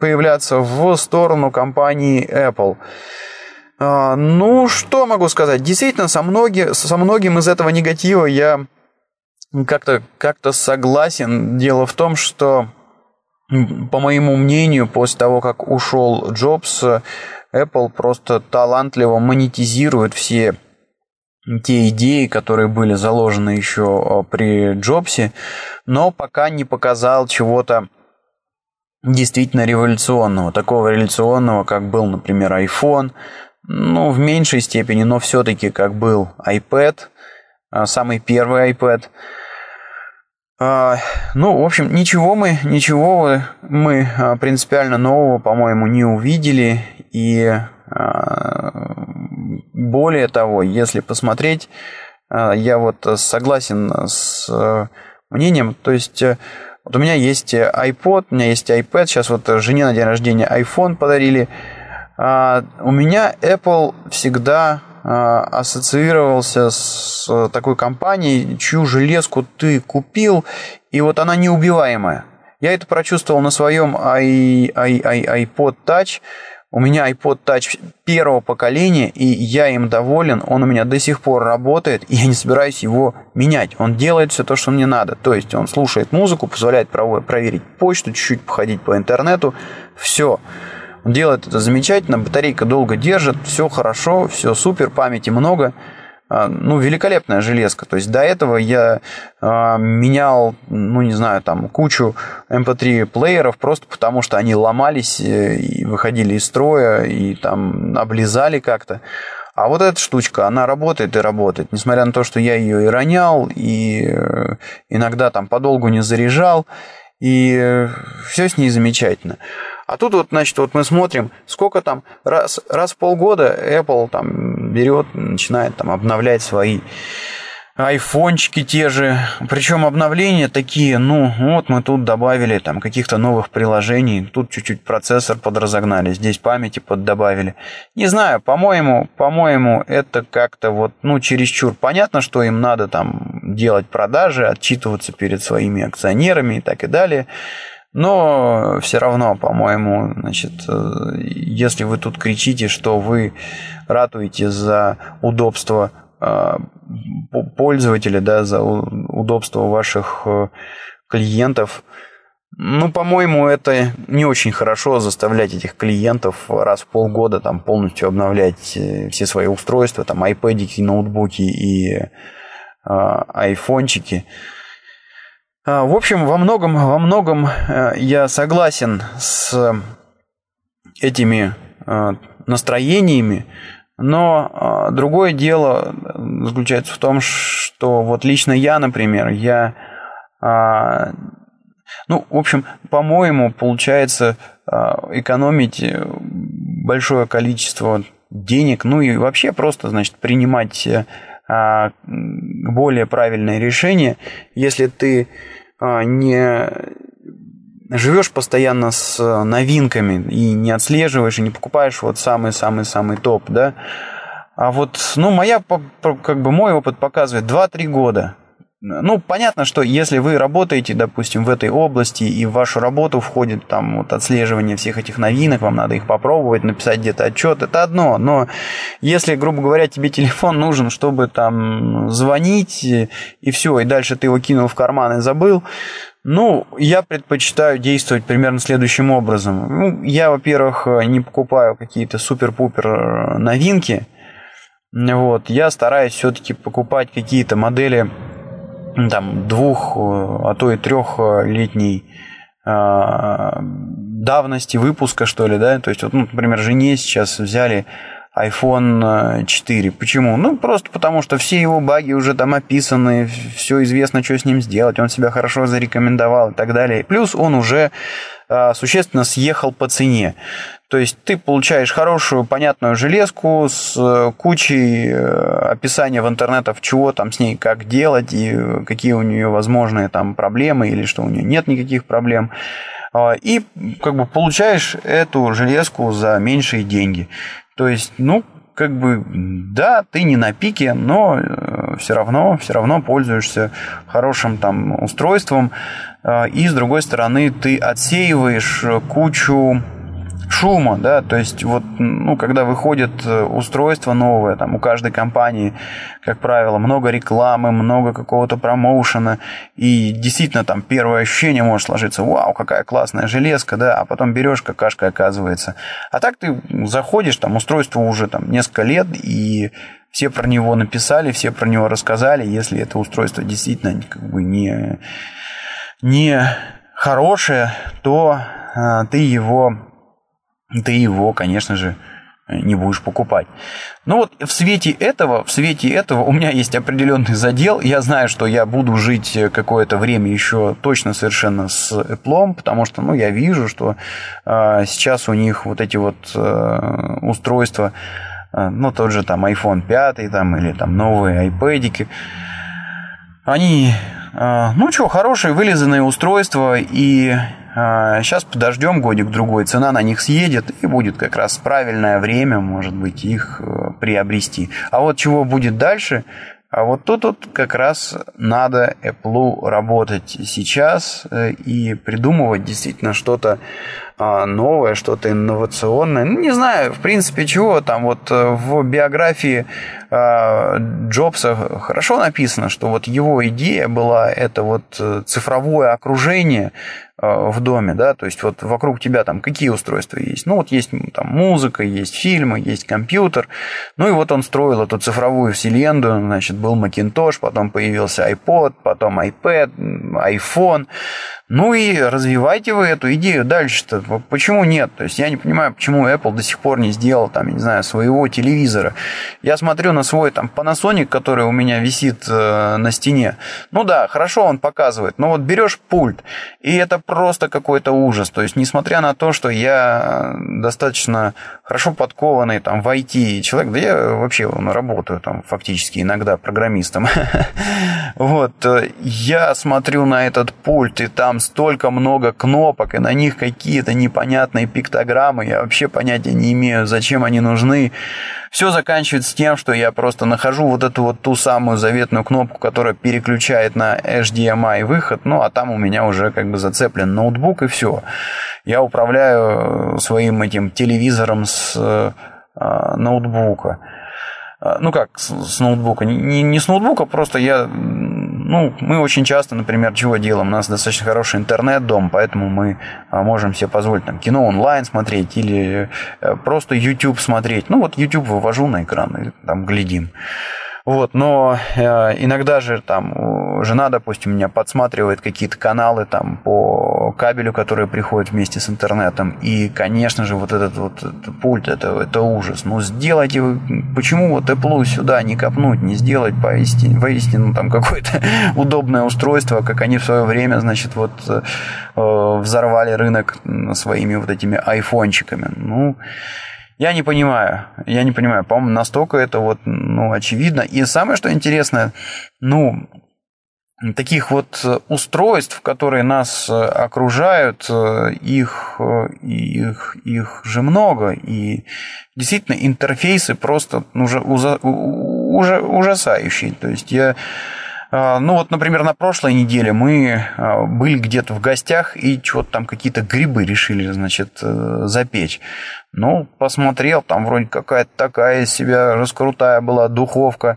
появляться в сторону компании Apple. А, ну, что могу сказать? Действительно, со, многи, со многим из этого негатива я как-то как согласен. Дело в том, что, по моему мнению, после того, как ушел Джобс, Apple просто талантливо монетизирует все те идеи, которые были заложены еще при Джобсе, но пока не показал чего-то действительно революционного, такого революционного, как был, например, iPhone, ну, в меньшей степени, но все-таки как был iPad, самый первый iPad – а, ну, в общем, ничего мы, ничего мы а, принципиально нового, по-моему, не увидели. И а, более того, если посмотреть, я вот согласен с мнением, то есть вот у меня есть iPod, у меня есть iPad, сейчас вот жене на день рождения iPhone подарили. У меня Apple всегда а, ассоциировался с такой компанией, чью железку ты купил, и вот она неубиваемая. Я это прочувствовал на своем iPod Touch. У меня iPod Touch первого поколения, и я им доволен. Он у меня до сих пор работает, и я не собираюсь его менять. Он делает все то, что мне надо. То есть он слушает музыку, позволяет проверить почту, чуть-чуть походить по интернету. Все. Он делает это замечательно, батарейка долго держит, все хорошо, все супер, памяти много. А, ну, великолепная железка. То есть до этого я э, менял, ну, не знаю, там, кучу MP3 эм плееров просто потому, что они ломались э, и выходили из строя, и там облизали как-то. А вот эта штучка, она работает и работает. Несмотря на то, что я ее и ронял, и э, иногда там подолгу не заряжал, и все с ней замечательно. А тут вот, значит, вот мы смотрим, сколько там, раз, раз в полгода Apple там берет, начинает там обновлять свои айфончики те же. Причем обновления такие, ну, вот мы тут добавили там каких-то новых приложений, тут чуть-чуть процессор подразогнали, здесь памяти поддобавили. Не знаю, по-моему, по-моему, это как-то вот, ну, чересчур. Понятно, что им надо там делать продажи, отчитываться перед своими акционерами и так и далее. Но все равно, по-моему, значит, э, если вы тут кричите, что вы ратуете за удобство э, пользователя, да, за удобство ваших э, клиентов, ну, по-моему, это не очень хорошо заставлять этих клиентов раз в полгода там полностью обновлять все свои устройства, там, iPad, ноутбуки и э, айфончики. А, в общем, во многом, во многом э, я согласен с этими э, настроениями, но а, другое дело заключается в том, что вот лично я, например, я, а, ну, в общем, по-моему, получается экономить большое количество денег, ну и вообще просто, значит, принимать э, более правильное решение, если ты а, не живешь постоянно с новинками и не отслеживаешь и не покупаешь вот самый-самый-самый топ, да, а вот, ну, моя, как бы мой опыт показывает 2-3 года. Ну, понятно, что если вы работаете, допустим, в этой области, и в вашу работу входит там вот отслеживание всех этих новинок, вам надо их попробовать, написать где-то отчет, это одно. Но если, грубо говоря, тебе телефон нужен, чтобы там звонить, и все, и дальше ты его кинул в карман и забыл, ну, я предпочитаю действовать примерно следующим образом. Ну, я, во-первых, не покупаю какие-то супер-пупер новинки. Вот, я стараюсь все-таки покупать какие-то модели там двух, э, а то и трехлетней а, давности выпуска, что ли, да, то есть, вот, ну, например, жене сейчас взяли iPhone 4. Почему? Ну, просто потому, что все его баги уже там описаны, все известно, что с ним сделать, он себя хорошо зарекомендовал и так далее. Плюс он уже существенно съехал по цене. То есть ты получаешь хорошую, понятную железку с э, кучей э, описания в интернетах, чего там с ней, как делать, и какие у нее возможные там проблемы, или что у нее нет никаких проблем. А, и как бы получаешь эту железку за меньшие деньги. То есть, ну, как бы, да, ты не на пике, но э, все равно, все равно пользуешься хорошим там устройством. И с другой стороны, ты отсеиваешь кучу шума, да, то есть вот, ну, когда выходит э, устройство новое, там у каждой компании, как правило, много рекламы, много какого-то промоушена, и действительно там первое ощущение может сложиться, вау, какая классная железка, да, а потом берешь, какашка оказывается. А так ты заходишь, там устройство уже там несколько лет, и все про него написали, все про него рассказали, если это устройство действительно как бы не, не хорошее, то а, ты его, ты его, конечно же, не будешь покупать. Ну вот в свете этого, в свете этого у меня есть определенный задел. Я знаю, что я буду жить какое-то время еще точно совершенно с Apple, потому что, ну, я вижу, что э, сейчас у них вот эти вот э, устройства а, ну, тот же там iPhone 5 там, или там новые iPad, они, а, ну что, хорошие вылизанные устройства, и сейчас а, подождем годик-другой, цена на них съедет, и будет как раз правильное время, может быть, их э, приобрести. А вот чего будет дальше, а вот тут вот как раз надо Apple работать сейчас э, и придумывать действительно что-то а, новое, что-то инновационное. Ну, не знаю, в принципе, чего там вот э, в биографии а, Джобса хорошо написано, что вот его идея была это вот цифровое окружение в доме, да, то есть вот вокруг тебя там какие устройства есть? Ну, вот есть там музыка, есть фильмы, есть компьютер, ну и вот он строил эту цифровую вселенную, значит, был Macintosh, потом появился iPod, потом iPad, iPhone, ну и развивайте вы эту идею дальше-то. Почему нет? То есть я не понимаю, почему Apple до сих пор не сделал, там, не знаю, своего телевизора. Я смотрю на свой там Panasonic, который у меня висит э, на стене. Ну да, хорошо он показывает, но вот берешь пульт, и это просто какой-то ужас. То есть, несмотря на то, что я достаточно хорошо подкованный там в IT человек, да я вообще ну, работаю там фактически иногда программистом. Вот, э, я смотрю на этот пульт, и там столько много кнопок, и на них какие-то непонятные пиктограммы. Я вообще понятия не имею, зачем они нужны. Все заканчивается тем, что я просто нахожу вот эту вот ту самую заветную кнопку, которая переключает на HDMI выход, ну а там у меня уже как бы зацеплен ноутбук и все. Я управляю своим этим телевизором с э, ноутбука. Э, ну как с, с ноутбука? Не, не с ноутбука, просто я ну, мы очень часто, например, чего делаем? У нас достаточно хороший интернет-дом, поэтому мы а, можем себе позволить там кино онлайн смотреть или э, просто YouTube смотреть. Ну, вот YouTube вывожу на экран и там глядим. Вот, но э, иногда же там жена, допустим, меня подсматривает какие-то каналы там по кабелю, которые приходят вместе с интернетом. И, конечно же, вот этот вот этот пульт, это, это ужас. Ну, сделайте вы, почему вот Apple сюда не копнуть, не сделать поистине, воистину там какое-то удобное устройство, как они в свое время, значит, вот э, взорвали рынок своими вот этими айфончиками. Ну, я не понимаю, я не понимаю, по-моему, настолько это вот, ну, очевидно. И самое, что интересно, ну, таких вот устройств, которые нас окружают, их, их, их же много. И действительно интерфейсы просто уже, уже ужасающие. То есть я ну вот, например, на прошлой неделе мы а, были где-то в гостях и что-то там какие-то грибы решили, значит, э, запечь. Ну, посмотрел, там вроде какая-то такая из себя раскрутая была духовка.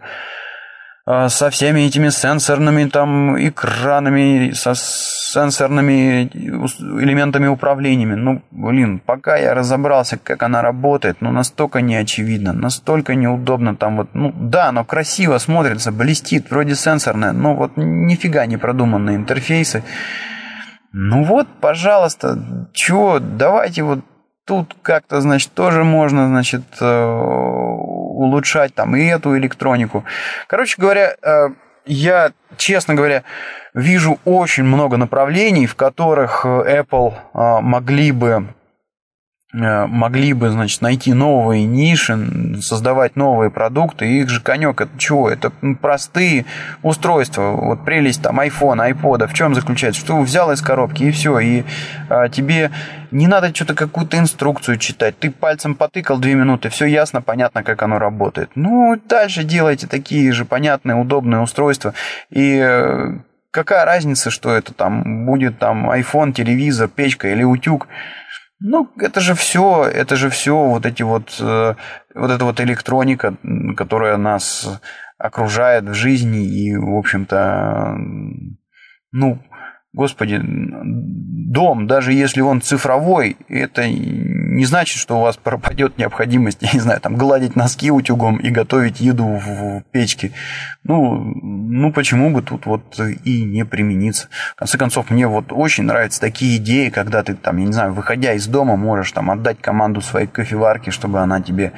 А, со всеми этими сенсорными там экранами, со сенсорными элементами управлениями. Ну, блин, пока я разобрался, как она работает, ну, настолько неочевидно, настолько неудобно там вот, ну, да, оно красиво смотрится, блестит, вроде сенсорное, но вот нифига не продуманные интерфейсы. Ну вот, пожалуйста, чего, давайте вот тут как-то, значит, тоже можно, значит, э, улучшать там и эту электронику. Короче говоря, э, я, честно говоря, вижу очень много направлений, в которых Apple э, могли бы могли бы, значит, найти новые ниши, создавать новые продукты. их же конек это чего? Это простые устройства. Вот прелесть там iPhone, iPod, в чем заключается? Что взял из коробки и все, и а, тебе не надо что-то какую-то инструкцию читать. Ты пальцем потыкал две минуты, все ясно, понятно, как оно работает. Ну, дальше делайте такие же понятные, удобные устройства. И э, какая разница, что это там будет там iPhone, телевизор, печка или утюг? Ну, это же все, это же все вот эти вот, э, вот эта вот электроника, которая нас окружает в жизни и, в общем-то, ну, Господи, дом, даже если он цифровой, это не значит, что у вас пропадет необходимость, я не знаю, там гладить носки утюгом и готовить еду в печке. Ну, ну почему бы тут вот и не примениться? В конце концов, мне вот очень нравятся такие идеи, когда ты там, я не знаю, выходя из дома, можешь там отдать команду своей кофеварке, чтобы она тебе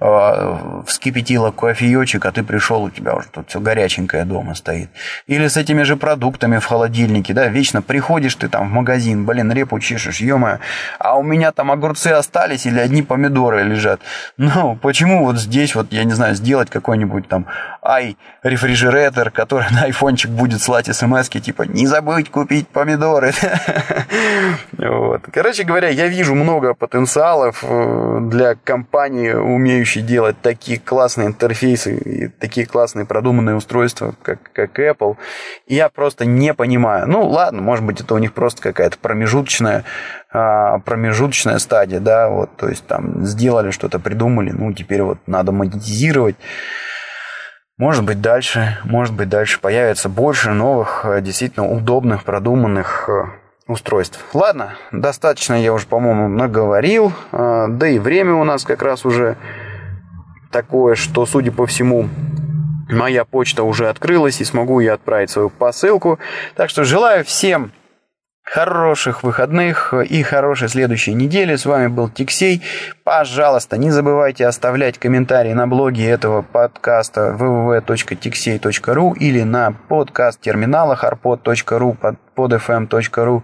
э, вскипятила кофеечек, а ты пришел, у тебя уже тут все горяченькое дома стоит. Или с этими же продуктами в холодильнике, да, вечно приходишь ты там в магазин, блин, репу чешешь, ё а у меня там огурцы остались или одни помидоры лежат. Ну, почему вот здесь вот, я не знаю, сделать какой-нибудь там ай рефрижератор, который на айфончик будет слать смс типа не забыть купить помидоры. вот. Короче говоря, я вижу много потенциалов э, для компании, умеющей делать такие классные интерфейсы и такие классные продуманные устройства, как, как Apple. Я просто не понимаю. Ну, ладно, может быть, это у них просто какая-то промежуточная промежуточная стадия, да, вот, то есть там сделали что-то, придумали, ну, теперь вот надо монетизировать. Может быть, дальше, может быть, дальше появится больше новых, э, действительно удобных, продуманных э, устройств. Ладно, достаточно я уже, по-моему, наговорил, да и время у нас как раз уже такое, что, судя по всему, моя почта уже открылась и смогу я отправить свою посылку. Так что желаю всем Хороших выходных и хорошей следующей недели. С вами был Тиксей. Пожалуйста, не забывайте оставлять комментарии на блоге этого подкаста www.tixey.ru или на подкаст-терминалах arpod.ru, podfm.ru.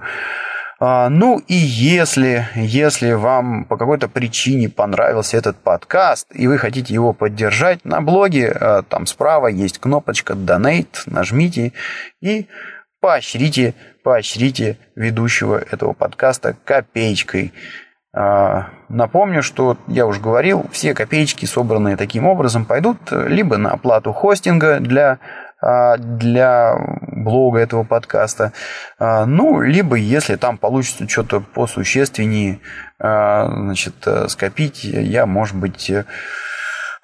А, ну и если, если вам по какой-то причине понравился этот подкаст и вы хотите его поддержать, на блоге а, там справа есть кнопочка Donate, нажмите и поощрите, поощрите ведущего этого подкаста копеечкой. А, напомню, что я уже говорил, все копеечки, собранные таким образом, пойдут либо на оплату хостинга для а, для блога этого подкаста. А, ну, либо если там получится что-то посущественнее, значит, скопить, я, может быть,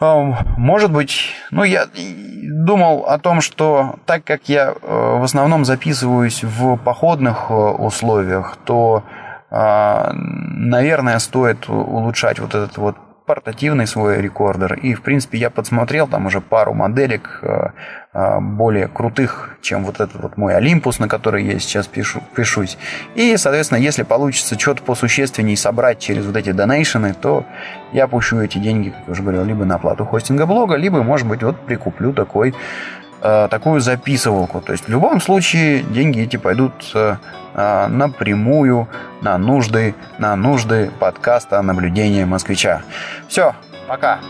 может быть, ну я думал о том, что так как я э, в основном записываюсь в походных э, условиях, то, а, наверное, стоит улучшать вот этот вот портативный свой рекордер. И, в принципе, я подсмотрел там уже пару моделек э, более крутых, чем вот этот вот мой Olympus, на который я сейчас пишу, пишусь. И, соответственно, если получится что-то посущественней собрать через вот эти донейшены, то я пущу эти деньги, как я уже говорил, либо на оплату хостинга блога, либо, может быть, вот прикуплю такой Э, такую записывалку. То есть в любом случае деньги эти пойдут э, напрямую на нужды, на нужды подкаста наблюдения москвича. Все, пока.